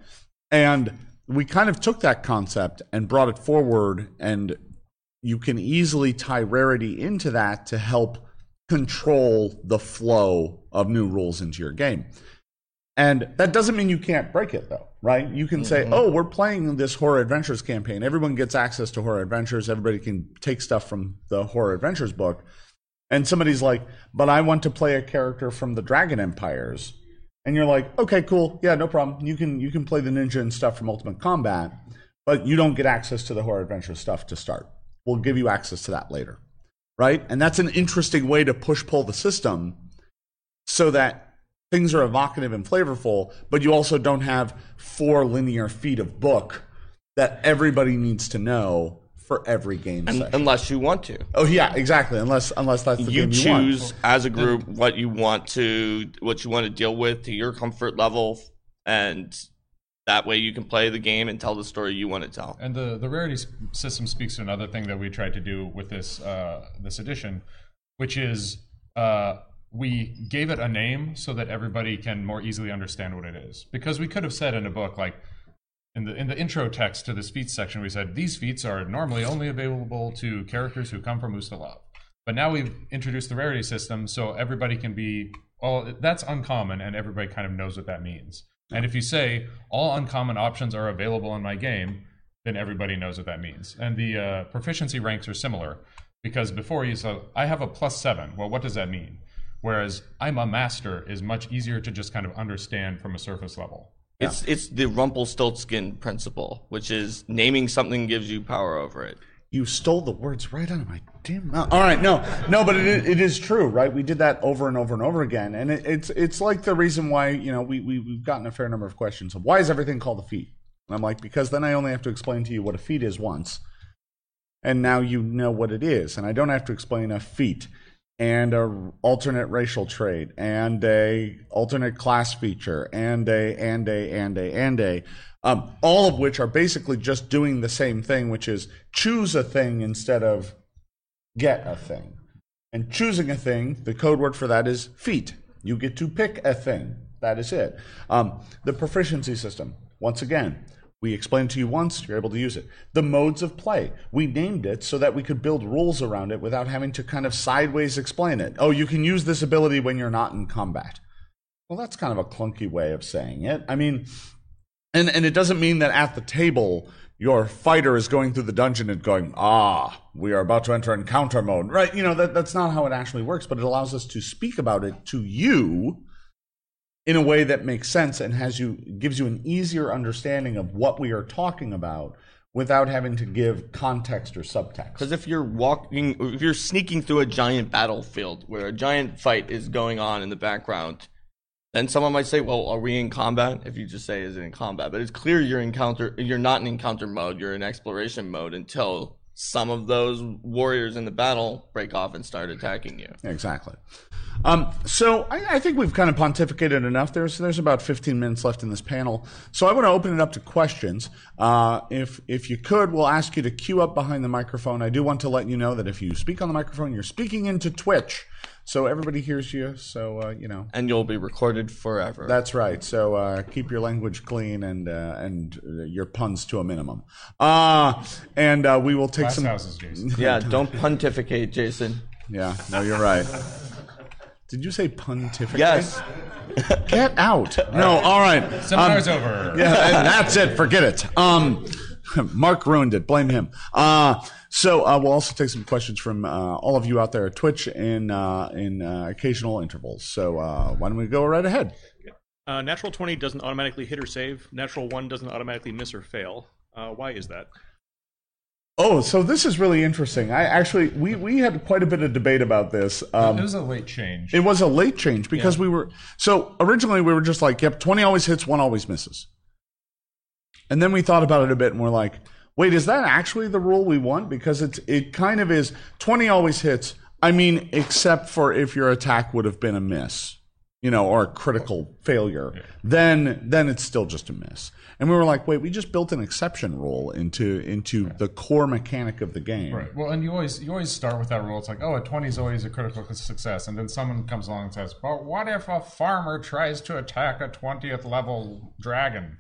And we kind of took that concept and brought it forward, and you can easily tie rarity into that to help control the flow of new rules into your game. And that doesn't mean you can't break it, though, right? You can say, mm-hmm. oh, we're playing this Horror Adventures campaign. Everyone gets access to Horror Adventures. Everybody can take stuff from the Horror Adventures book. And somebody's like, but I want to play a character from the Dragon Empires. And you're like, okay, cool. Yeah, no problem. You can you can play the ninja and stuff from Ultimate Combat, but you don't get access to the Horror Adventures stuff to start. We'll give you access to that later. Right? And that's an interesting way to push pull the system so that things are evocative and flavorful, but you also don't have four linear feet of book that everybody needs to know for every game Un- session. unless you want to. oh yeah, exactly. Unless unless that's the you game you choose want. as a group what you want to what you want to deal with to your comfort level and that way you can play the game and tell the story you want to tell And the, the rarity system speaks to another thing that we tried to do with this uh, this edition, which is uh, we gave it a name so that everybody can more easily understand what it is. Because we could have said in a book like in the in the intro text to this feats section, we said these feats are normally only available to characters who come from Ustalav. But now we've introduced the rarity system, so everybody can be well. That's uncommon, and everybody kind of knows what that means. And if you say all uncommon options are available in my game, then everybody knows what that means. And the uh, proficiency ranks are similar because before you said I have a plus seven. Well, what does that mean? Whereas I'm a master is much easier to just kind of understand from a surface level. it's it's the rumpelstiltskin principle which is naming something gives you power over it You stole the words right out of my damn mouth. All right, no, no, but it, it is true, right? We did that over and over and over again, and it, it's it's like the reason why you know we, we we've gotten a fair number of questions of why is everything called a feat? And I'm like because then I only have to explain to you what a feat is once, and now you know what it is, and I don't have to explain a feat and a alternate racial trait and a alternate class feature and a and a and a and a um, all of which are basically just doing the same thing which is choose a thing instead of get a thing. And choosing a thing the code word for that is feat. You get to pick a thing. That is it. Um, the proficiency system. Once again we explained to you once, you're able to use it. The modes of play. We named it so that we could build rules around it without having to kind of sideways explain it. Oh, you can use this ability when you're not in combat. Well, that's kind of a clunky way of saying it. I mean, and, and it doesn't mean that at the table your fighter is going through the dungeon and going, ah, we are about to enter encounter mode. Right? You know, that, that's not how it actually works, but it allows us to speak about it to you in a way that makes sense and has you gives you an easier understanding of what we are talking about without having to give context or subtext. because if you're walking if you're sneaking through a giant battlefield where a giant fight is going on in the background then someone might say well are we in combat if you just say is it in combat but it's clear you're encounter you're not in encounter mode you're in exploration mode until some of those warriors in the battle break off and start attacking you Exactly. Um, so I, I think we've kind of pontificated enough. There's there's about 15 minutes left in this panel, so I want to open it up to questions. Uh, if if you could, we'll ask you to queue up behind the microphone. I do want to let you know that if you speak on the microphone, you're speaking into Twitch, so everybody hears you. So uh, you know and you'll be recorded forever that's right. So uh, keep your language clean and uh, and uh, your puns to a minimum. Uh, and uh, we will take Glass some. houses, Jason. yeah don't pontificate jason Yeah, no, you're right. Did you say pontificate? yes Get out. No, all right. Seminar's Um, over. Yeah, and that's it. Forget it. Um, Mark ruined it. Blame him. Uh, so uh, we'll also take some questions from uh, all of you out there at Twitch in uh, in uh, occasional intervals. So uh, why don't we go right ahead? Uh, natural 20 doesn't automatically hit or save. Natural 1 doesn't automatically miss or fail. Uh, why is that? Oh, so this is really interesting. I actually we we had quite a bit of debate about this. Um, it was a late change. It was a late change because we were so originally we were just like, yep, twenty always hits, one always misses. And then we thought about it a bit and we're like, wait, is that actually the rule we want? Because it's it kind of is twenty always hits. I mean, except for if your attack would have been a miss. you know, or a critical failure, then then it's still just a miss. And we were like, wait, we just built an exception rule into into the core mechanic of the game. Right. Well, and you always you always start with that rule. It's like, oh, a twenty is always a critical success, and then someone comes along and says, "But what if a farmer tries to attack a twentieth level dragon?"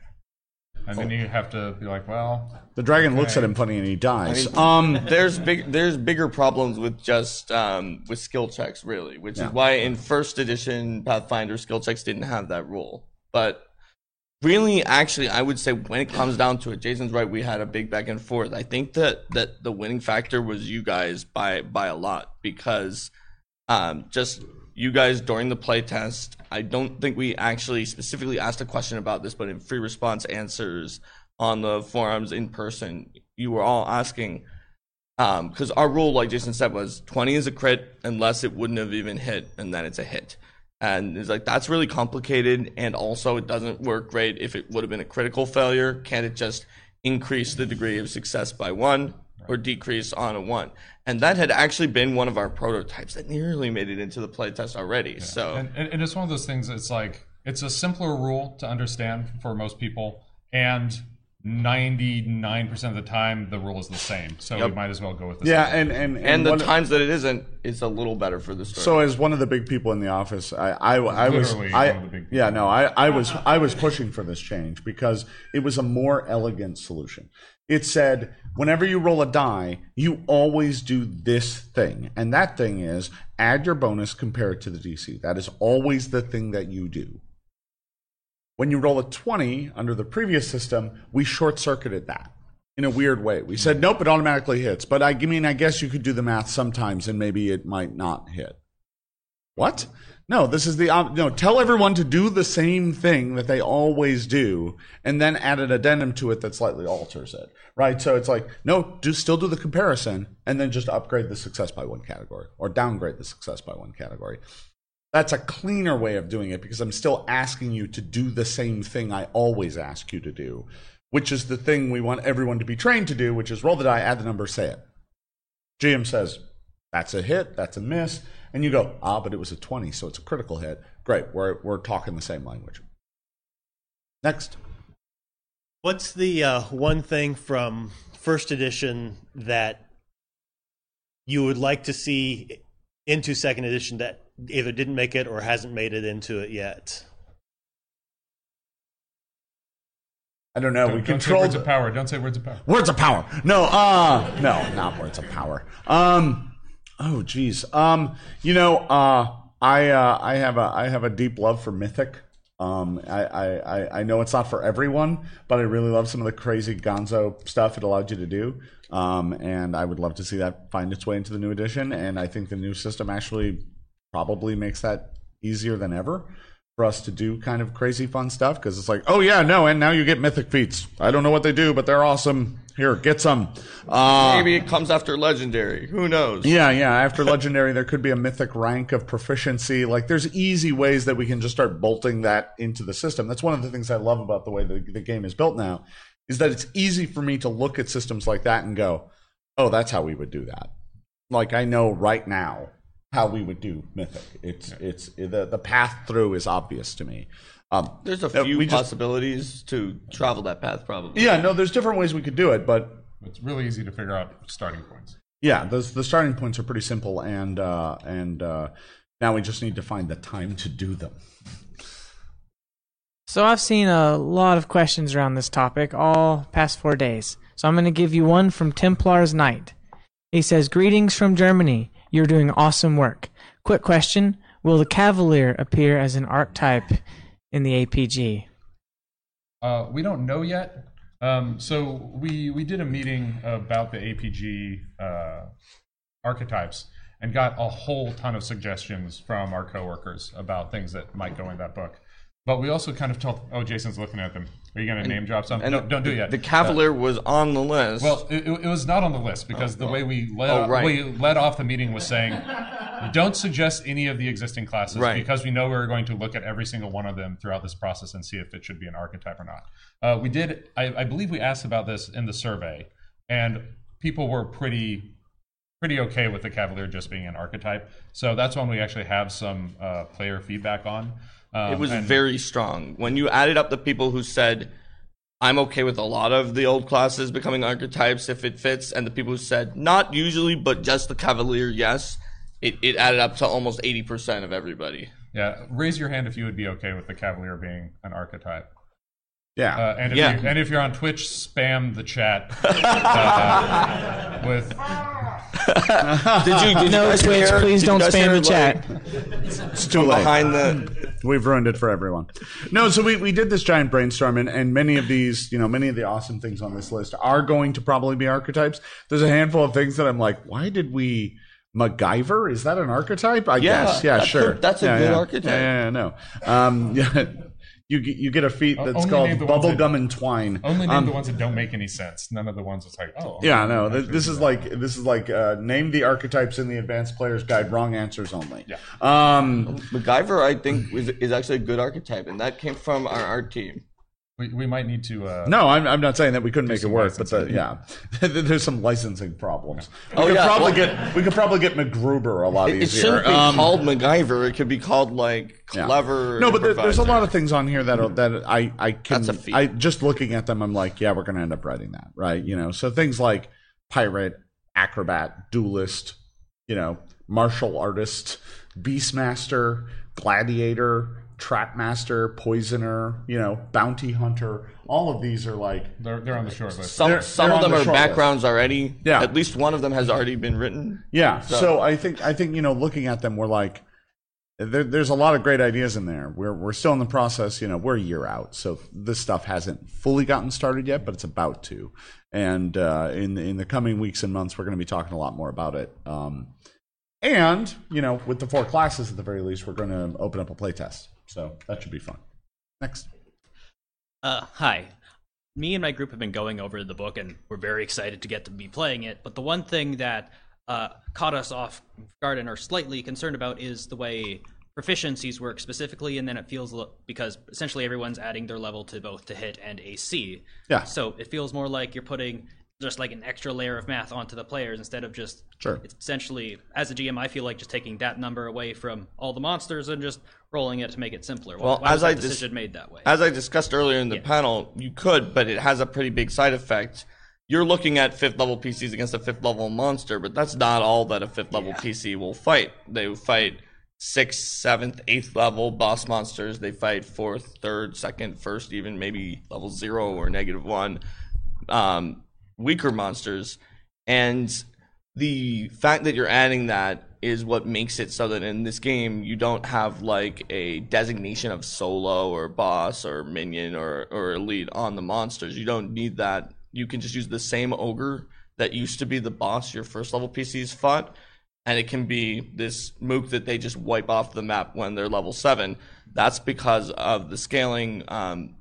And then you have to be like, well, The dragon looks at him funny and he dies. um, there's big there's bigger problems with just um, with skill checks really, which Yeah. is why in first edition Pathfinder skill checks didn't have that rule. But really, actually, I would say when it comes down to it, Jason's right. We had a big back and forth. I think that that the winning factor was you guys by by a lot because um, just you guys during the playtest. I don't think we actually specifically asked a question about this, but in free response answers on the forums in person, you were all asking because our rule, like Jason said, was 20 is a crit unless it wouldn't have even hit, and then it's a hit. And it's like that's really complicated, and also it doesn't work great if it would have been a critical failure. Can't it just increase the degree of success by one or decrease on a one? And that had actually been one of our prototypes that nearly made it into the playtest already. So and, and, and it's one of those things. It's like it's a simpler rule to understand for most people, and ninety nine percent of the time the rule is the same. So we might as well go with the yeah, same. and and and the one- times that it isn't, it's a little better for the story. So as one of the big people in the office, I I, I was I one of the big yeah no I, I was I was pushing for this change because it was a more elegant solution. It said whenever you roll a die, you always do this thing, and that thing is add your bonus compared to the DC. That is always the thing that you do. When you roll a 20 under the previous system, we short circuited that in a weird way. We said, nope, it automatically hits. But I mean, I guess you could do the math sometimes and maybe it might not hit. What? No, this is the, op- no, tell everyone to do the same thing that they always do and then add an addendum to it that slightly alters it, right? So it's like, no, do still do the comparison and then just upgrade the success by one category or downgrade the success by one category. That's a cleaner way of doing it because I'm still asking you to do the same thing I always ask you to do, which is the thing we want everyone to be trained to do, which is roll the die, add the number, say it. GM says, that's a hit, that's a miss. And you go, ah, but it was a 20, so it's a critical hit. Great, we're, we're talking the same language. Next. What's the uh, one thing from first edition that you would like to see into second edition that either didn't make it or hasn't made it into it yet? I don't know. Don't, we don't say controlled words of power. Don't say words of power. Words of power. No, uh no, not words of power. Um oh geez. Um you know, uh I uh I have a I have a deep love for Mythic. Um I, I, I- know it's not for everyone, but I really love some of the crazy gonzo stuff it allowed you to do. Um and I would love to see that find its way into the new edition. And I think the new system actually probably makes that easier than ever for us to do kind of crazy fun stuff because it's like, oh yeah, no, and now you get mythic feats. I don't know what they do, but they're awesome. Here, get some. Uh, Maybe it comes after legendary. Who knows? yeah, yeah. After legendary, there could be a mythic rank of proficiency. Like, there's easy ways that we can just start bolting that into the system. That's one of the things I love about the way the, the game is built now, is that it's easy for me to look at systems like that and go, oh, that's how we would do that. Like, I know right now how we would do mythic. It's it's the the path through is obvious to me. Um, There's a uh, few just- possibilities to travel that path, probably. yeah, no, there's different ways we could do it, but It's really easy to figure out starting points. yeah, the the starting points are pretty simple, and uh, and uh, now we just need to find the time to do them. So I've seen a lot of questions around this topic all past four days. So I'm going to give you one from Templar's Knight. He says, "Greetings from Germany. You're doing awesome work. Quick question: Will the Cavalier appear as an archetype in the APG?" Uh, we don't know yet. Um, so we we did a meeting about the APG uh, archetypes and got a whole ton of suggestions from our coworkers about things that might go in that book. But we also kind of told, oh, Jason's looking at them. Are you going to name drop some? And no, don't do it yet. The Cavalier was on the list. Well, it, it was not on the list because the way we led, Oh, right. we led off the meeting was saying, don't suggest any of the existing classes Right. because we know we're going to look at every single one of them throughout this process and see if it should be an archetype or not. Uh, we did, I, I believe we asked about this in the survey, and people were pretty pretty okay with the Cavalier just being an archetype. So that's one we actually have some uh, player feedback on. Um, it was and- very strong. When you added up the people who said, I'm okay with a lot of the old classes becoming archetypes if it fits, and the people who said, not usually, but just the Cavalier, yes, it, it added up to almost 80% of everybody. Yeah, raise your hand if you would be okay with the Cavalier being an archetype. Yeah. Uh, and if Yeah. you, and if you're on Twitch, spam the chat uh, with Did you, did No, you guys Twitch, hear- please don't spam the chat. it's too late. behind the. We've ruined it for everyone. No, so we, we did this giant brainstorm, and, and many of these, you know, many of the awesome things on this list are going to probably be archetypes. There's a handful of things that I'm like, why did we MacGyver? Is that an archetype? I Yeah, guess. Yeah, that's a- sure. that's a Yeah, good yeah. archetype. Yeah, yeah, yeah, no. Um, yeah, you get you get a feat that's Only called name the ones that- bubblegum and twine. only name Um, the ones that don't make any sense. None of the ones that's like, oh, yeah, okay, no. actually Th- this is that. like this is like uh, name the archetypes in the Advanced Player's Guide. Wrong answers only. Yeah. Um, MacGyver, I think, is, is actually a good archetype, and that came from our art team. We, we might need to. Uh, No, I'm, I'm not saying that we couldn't make it work, but the, yeah, there's some licensing problems. We Oh, could yeah, probably well- get we could probably get MacGruber a lot It, it easier. shouldn't be Um, called MacGyver. It could be called like yeah. clever. No, but there, there's a lot of things on here that are, that I I can That's a feat. I just looking at them, I'm like, yeah, we're gonna end up writing that, right? You know, so things like pirate, acrobat, duelist, you know, martial artist, beastmaster, gladiator. Trapmaster, poisoner, you know, bounty hunter, all of these are like they're, they're on the short list. Some They're- some they're of on them the are short list. backgrounds already. Yeah. At least one of them has already been written. Yeah. So, I think I think you know, looking at them, we're like, there, there's a lot of great ideas in there. We're we're still in the process. You know, we're a year out, so this stuff hasn't fully gotten started yet, but it's about to. And uh, in the, in the coming weeks and months, we're going to be talking a lot more about it. Um, and you know, with the four classes at the very least, we're going to open up a playtest, so that should be fun. Next. Uh, hi. Me and my group have been going over the book, and we're very excited to get to be playing it. But the one thing that uh, caught us off guard and are slightly concerned about is the way proficiencies work specifically, and then it feels li- because essentially everyone's adding their level to both to hit and AC. Yeah. So it feels more like you're putting just like an extra layer of math onto the players instead of just Sure. it's essentially as a GM I feel like just taking that number away from all the monsters and just rolling it to make it simpler. Well, Why as I dis- made that way? As I discussed earlier in the Yeah. panel, you could, but it has a pretty big side effect. You're looking at fifth level PCs against a fifth level monster, but that's not all that a fifth level PC will fight. They fight sixth, seventh, eighth level boss monsters. They fight fourth, third, second, first, even maybe level zero or negative one. Um, weaker monsters. And the fact that you're adding that is what makes it so that in this game you don't have like a designation of solo or boss or minion or, or elite on the monsters. You don't need that. You can just use the same ogre that used to be the boss your first level PCs fought, and it can be this mook that they just wipe off the map when they're level seven. That's because of the scaling. Um,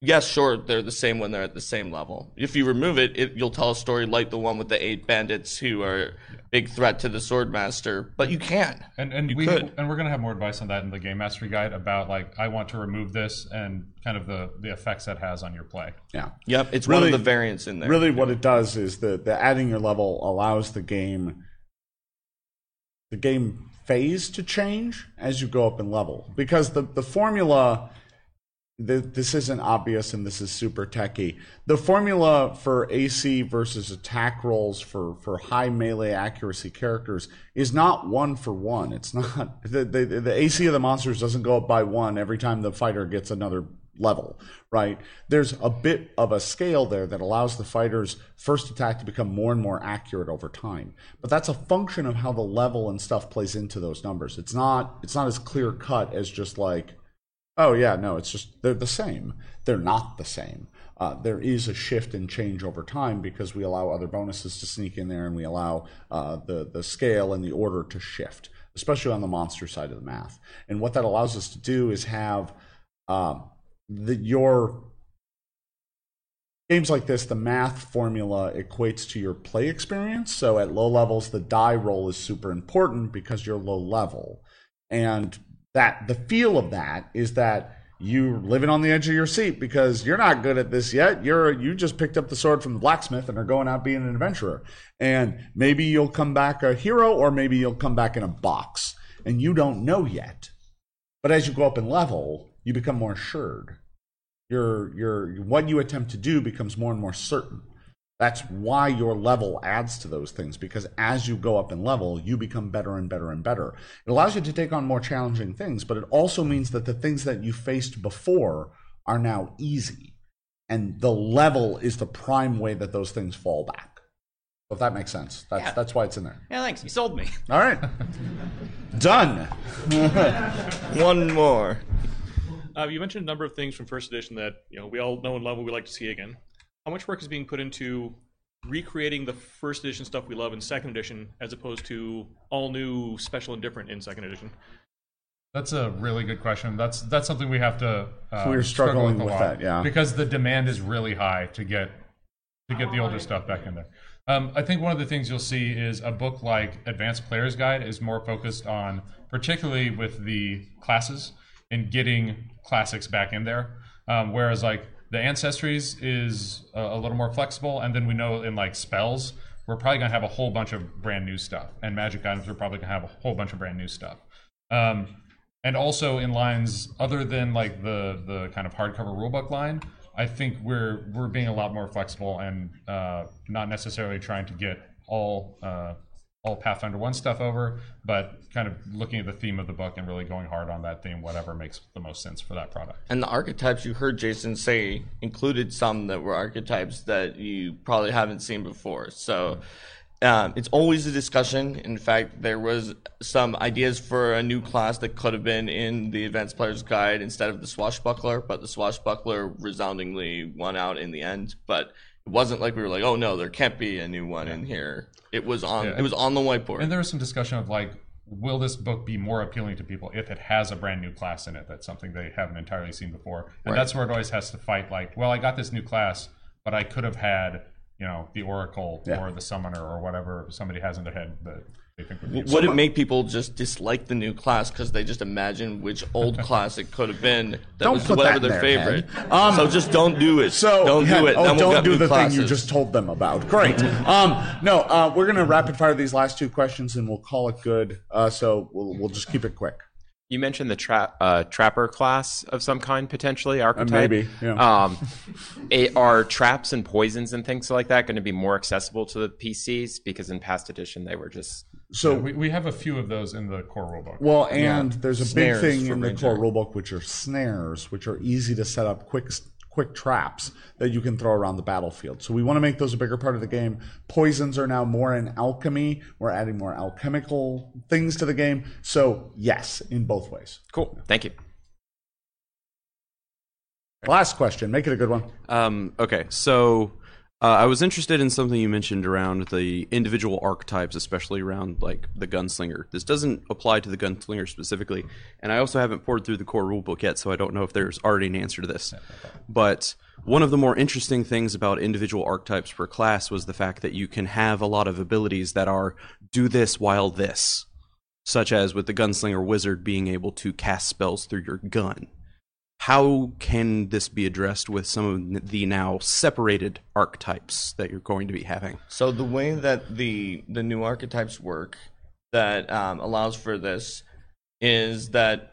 yes, sure, they're the same when they're at the same level. If you remove it, it you'll tell a story like the one with the eight bandits who are big threat to the swordmaster, but you can. And and You we could. and we're gonna have more advice on that in the game mastery guide about like I want to remove this and kind of the the effects that has on your play. Yeah. Yep, it's one of the variants in there. Really, what it does is the the adding your level allows the game the game phase to change as you go up in level because the the formula the, this isn't obvious and this is super techy. The formula for AC versus attack rolls for, for high melee accuracy characters is not one for one. It's not the, the the AC of the monsters doesn't go up by one every time the fighter gets another level, right? There's a bit of a scale there that allows the fighter's first attack to become more and more accurate over time. But that's a function of how the level and stuff plays into those numbers. It's not it's not as clear cut as just like Oh yeah, no, it's just they're the same. They're not the same. Uh, there is a shift and change over time because we allow other bonuses to sneak in there, and we allow uh, the the scale and the order to shift, especially on the monster side of the math. And what that allows us to do is have um, the your games like this, the math formula equates to your play experience. So at low levels, the die roll is super important because you're low level, and that the feel of that is that you're living on the edge of your seat because you're not good at this yet. You're you just picked up the sword from the blacksmith and are going out being an adventurer. And maybe you'll come back a hero, or maybe you'll come back in a box, and you don't know yet. But as you go up in level, you become more assured. Your your what you attempt to do becomes more and more certain. That's why your level adds to those things because as you go up in level, you become better and better and better. It allows you to take on more challenging things, but it also means that the things that you faced before are now easy. And the level is the prime way that those things fall back. So if that makes sense, that's Yeah. that's why it's in there. Yeah, thanks. You sold me. All right, done. One more. Uh, you mentioned a number of things from first edition that you know we all know and love and we like to see again. How much work is being put into recreating the first edition stuff we love in second edition, as opposed to all new, special, and different in second edition? That's a really good question. That's that's something we have to. Uh, We're struggle struggling a with lot that, yeah. because the demand is really high to get to get the older stuff back in there. Um, I think one of the things you'll see is a book like Advanced Player's Guide is more focused on, particularly with the classes and getting classics back in there. Um, whereas like the Ancestries is a, a little more flexible, and then we know in like spells we're probably gonna have a whole bunch of brand new stuff, and magic items we're probably gonna have a whole bunch of brand new stuff. Um, and also in lines other than like the the kind of hardcover rulebook line i think we're we're being a lot more flexible and uh, not necessarily trying to get all uh, all pathfinder 1 stuff over but kind of looking at the theme of the book and really going hard on that theme whatever makes the most sense for that product And the archetypes you heard Jason say included some that were archetypes that you probably haven't seen before. So um, it's always a discussion. In fact, there was some ideas for a new class that could have been in the Advanced Player's Guide instead of the Swashbuckler, but the Swashbuckler resoundingly won out in the end. But it wasn't like we were like, oh no, there can't be a new one in here. It was on. Yeah. It was on the whiteboard. and there was some discussion of like will this book be more appealing to people if it has a brand new class in it that's something they haven't entirely seen before and Right. that's where it always has to fight like well i got this new class but i could have had you know the oracle Yeah. or the summoner or whatever somebody has in their head think would be Would it make people just dislike the new class because they just imagine which old class it could have been that Don't was put whatever that in their their favorite? Um, so just don't do it. So don't yeah, do it. Oh, then we'll don't do the classes. thing you just told them about. Great. um, no, uh, we're gonna rapid fire these last two questions and we'll call it good. Uh, so we'll we'll just keep it quick. You mentioned the trap uh, trapper class of some kind potentially archetype. maybe, yeah. Um, it- are traps and poisons and things like that going to be more accessible to the PCs because in past edition they were just So we, we have a few of those in the core rulebook Well, and there's a Snares big thing for in the Ranger. core rulebook, which are snares, which are easy to set up, quick quick traps that you can throw around the battlefield. So we want to make those a bigger part of the game. Poisons are now more in alchemy. We're adding more alchemical things to the game. So yes, in both ways. cool. Thank you. Last question. Make it a good one. Um, okay, so uh, I was interested in something you mentioned around the individual archetypes, especially around like the gunslinger. This doesn't apply to the gunslinger specifically, and I also haven't poured through the core rulebook yet, so I don't know if there's already an answer to this. But one of the more interesting things about individual archetypes per class was the fact that you can have a lot of abilities that are do this while this, such as with the gunslinger wizard being able to cast spells through your gun how can this be addressed with some of the now separated archetypes that you're going to be having? So the way that the the new archetypes work that um, allows for this is that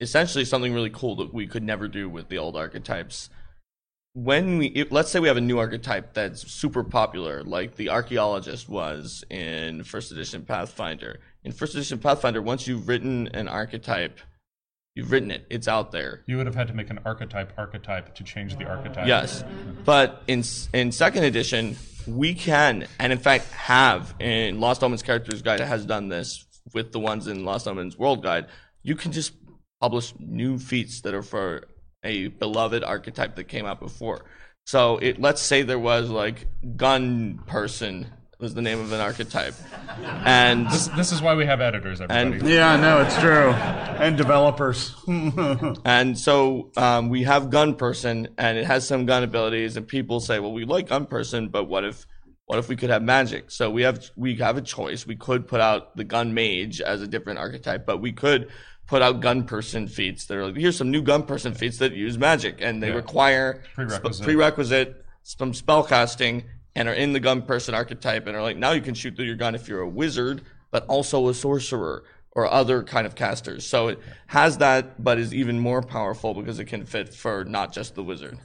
essentially something really cool that we could never do with the old archetypes. When we if, let's say we have a new archetype that's super popular, like the archaeologist was in first edition Pathfinder. In first edition Pathfinder, once you've written an archetype, you've written it. It's out there. you would have had to make an archetype archetype to change the archetype Yes, but in in second edition, we can, and in fact have, in Lost Omens Characters Guide has done this with the ones in Lost Omens World Guide. You can just publish new feats that are for a beloved archetype that came out before. So it let's say there was like gun person was the name of an archetype, and this, this is why we have editors everybody And- Yeah, no, it's true. And developers. And so um, we have gun person, and it has some gun abilities, and people say, "Well, we like gun person, but what if what if we could have magic? So we have we have a choice. We could put out the gun mage as a different archetype, but we could put out gun person feats that are like, here's some new gun person feats that use magic and they Yeah. require Prerequisite. sp- prerequisite some spell casting and are in the gun person archetype and are like now you can shoot through your gun if you're a wizard but also a sorcerer or other kind of casters so it has that but is even more powerful because it can fit for not just the wizard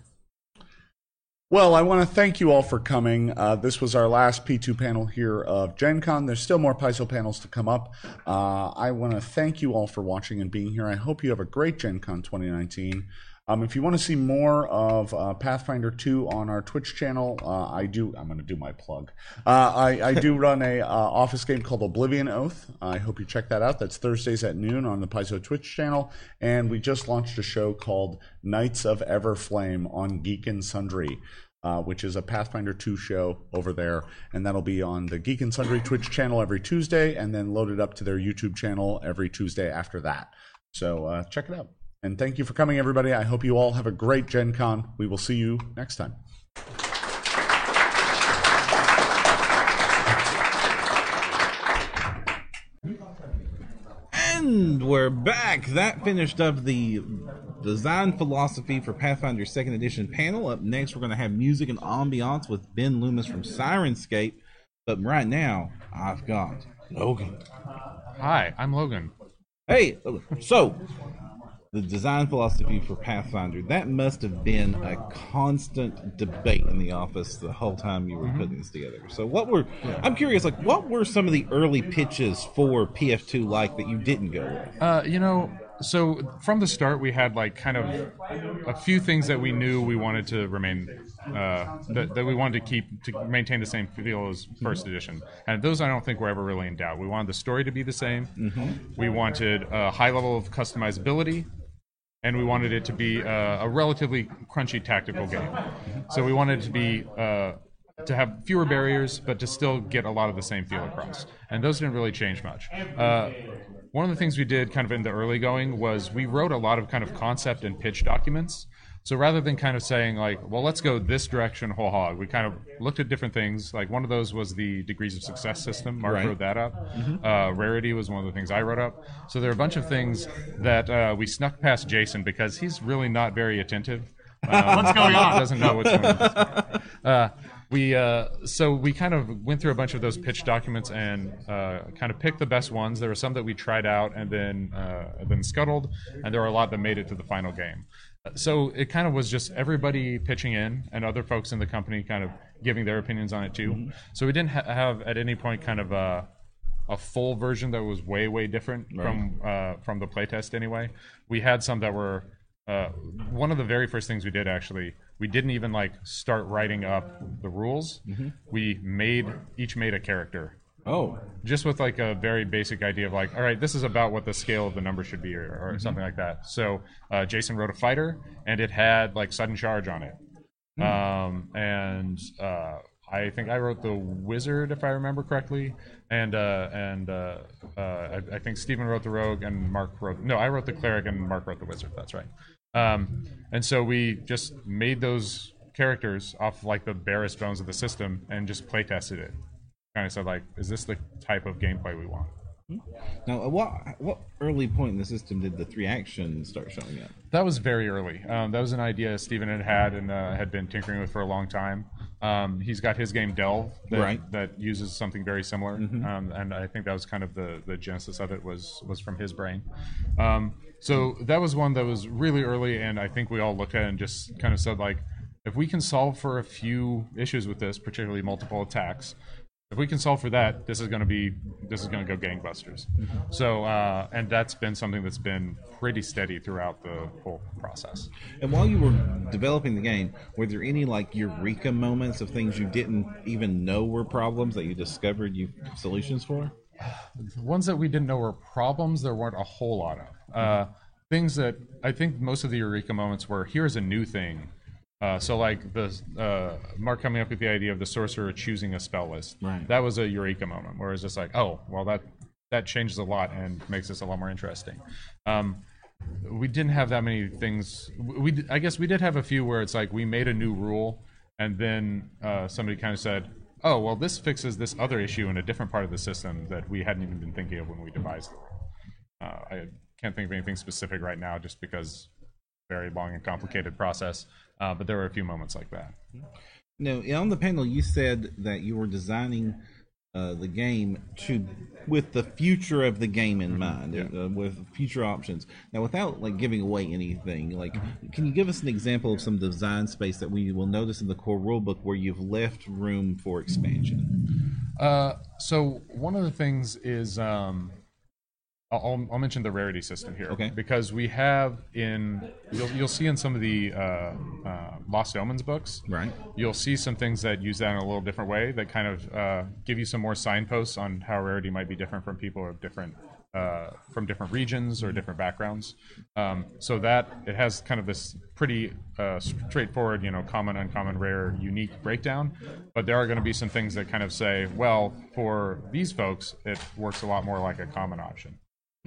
Well, I want to thank you all for coming. Uh, this was our last P2 panel here of Gen Con. There's still more Paizo panels to come up. Uh, I want to thank you all for watching and being here. I hope you have a great Gen Con 2019. Um, if you want to see more of uh, Pathfinder 2 on our Twitch channel, uh, I do. I'm going to do my plug. Uh, I, I do run a uh, office game called Oblivion Oath. I hope you check that out. That's Thursdays at noon on the Paizo Twitch channel. And we just launched a show called Knights of Everflame on Geek and Sundry. Uh, which is a Pathfinder 2 show over there. And that'll be on the Geek and Sundry Twitch channel every Tuesday and then loaded up to their YouTube channel every Tuesday after that. So uh, check it out. And thank you for coming, everybody. I hope you all have a great Gen Con. We will see you next time. And we're back. That finished up the design philosophy for Pathfinder Second Edition panel. Up next, we're going to have music and ambiance with Ben Loomis from Sirenscape. But right now, I've got Logan. Hi, I'm Logan. Hey, so the design philosophy for Pathfinder that must have been a constant debate in the office the whole time you were putting this together. So, what were I'm curious, like, what were some of the early pitches for PF2 like that you didn't go with? Uh, you know, so from the start, we had like kind of a few things that we knew we wanted to remain, uh, that, that we wanted to keep to maintain the same feel as first edition, and those I don't think were ever really in doubt. We wanted the story to be the same. We wanted a high level of customizability. And we wanted it to be uh, a relatively crunchy tactical game. So we wanted to be uh, to have fewer barriers, but to still get a lot of the same feel across. And those didn't really change much. Uh, one of the things we did kind of in the early going was we wrote a lot of kind of concept and pitch documents. So rather than kind of saying like, well, let's go this direction whole hog, we kind of looked at different things. Like one of those was the degrees of success system. Mark Right. wrote that up. Uh, rarity was one of the things I wrote up. So there are a bunch of things that uh, we snuck past Jason because he's really not very attentive. Uh, What's going on? Doesn't know what's going on. Uh, we uh, so we kind of went through a bunch of those pitch documents and uh, kind of picked the best ones. There were some that we tried out and then uh, then scuttled, and there were a lot that made it to the final game. So it kind of was just everybody pitching in and other folks in the company kind of giving their opinions on it too. So we didn't ha- have at any point kind of a a full version that was way way different from uh, from the playtest anyway. We had some that were uh, one of the very first things we did actually. We didn't even like start writing up the rules. We made each made a character Oh, just with like a very basic idea of like, all right, this is about what the scale of the number should be, or, or something like that. So uh, Jason wrote a fighter, and it had like sudden charge on it. Um, and uh, I think I wrote the wizard, if I remember correctly, and uh, and uh, uh, I, I think Stephen wrote the rogue, and Mark wrote no, I wrote the cleric, and Mark wrote the wizard. That's right. Um, and so we just made those characters off like the barest bones of the system, and just play tested it kind of said like, is this the type of gameplay we want? now uh, what what early point in the system did the three actions start showing up? That was very early. Um, that was an idea Stephen had had and uh, had been tinkering with for a long time. Um, he's got his game Delve that, Right. that uses something very similar, um, and I think that was kind of the, the genesis of it was was from his brain. Um, so that was one that was really early, and I think we all looked at it and just kind of said like, if we can solve for a few issues with this, particularly multiple attacks, if we can solve for that, this is going to be this is going to go gangbusters. So, uh, and that's been something that's been pretty steady throughout the whole process. And while you were developing the game, were there any like eureka moments of things you didn't even know were problems that you discovered you solutions for? The ones that we didn't know were problems, there weren't a whole lot of. Uh, things that I think most of the eureka moments were here's a new thing. Uh, so like the uh, Mark coming up with the idea of the sorcerer choosing a spell list. Right. That was a eureka moment where it's just like, oh, well that that changes a lot and makes this a lot more interesting. Um, we didn't have that many things. We I guess we did have a few where it's like we made a new rule and then uh, somebody kind of said, oh, well, this fixes this other issue in a different part of the system that we hadn't even been thinking of when we devised the rule. Uh, I can't think of anything specific right now just because very long and complicated process, uh, but there were a few moments like that. Now, on the panel, you said that you were designing uh, the game to with the future of the game in mind, uh, with future options. Now, without like giving away anything, like can you give us an example of some design space that we will notice in the core rulebook where you've left room for expansion? Uh, so one of the things is um, I'll, I'll mention the rarity system here. Okay. Because we have in you'll you'll see in some of the uh, uh, Lost Omens books. Right. You'll see some things that use that in a little different way that kind of uh, give you some more signposts on how rarity might be different from people of different uh, from different regions or different backgrounds. Um, so that it has kind of this pretty uh, straightforward, you know, common, uncommon, rare, unique breakdown. But there are going to be some things that kind of say, well, for these folks, it works a lot more like a common option.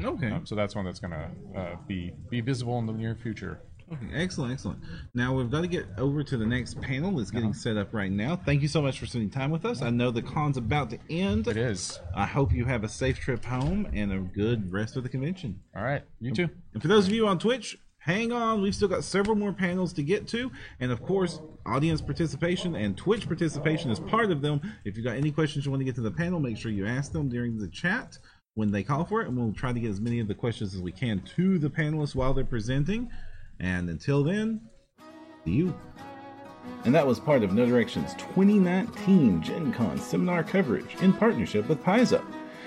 Okay. Um, so that's one that's going to uh, be be visible in the near future. Okay, excellent, excellent. Now we've got to get over to the next panel that's getting Uh-huh. set up right now. Thank you so much for spending time with us. I know the con's about to end. It is. I hope you have a safe trip home and a good rest of the convention. All right, you too. And for those of you on Twitch, hang on. We've still got several more panels to get to. And of course, audience participation and Twitch participation is part of them. If you've got any questions you want to get to the panel, make sure you ask them during the chat when they call for it. And we'll try to get as many of the questions as we can to the panelists while they're presenting. And until then, see you. And that was part of No Direction's 2019 Gen Con seminar coverage in partnership with Paizo.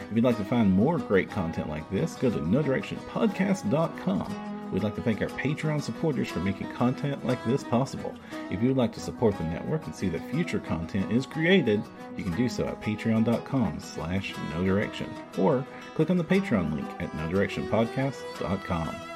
If you'd like to find more great content like this, go to nodirectionpodcast.com. We'd like to thank our Patreon supporters for making content like this possible. If you would like to support the network and see that future content is created, you can do so at patreon.com slash no direction or click on the Patreon link at nodirectionpodcast.com.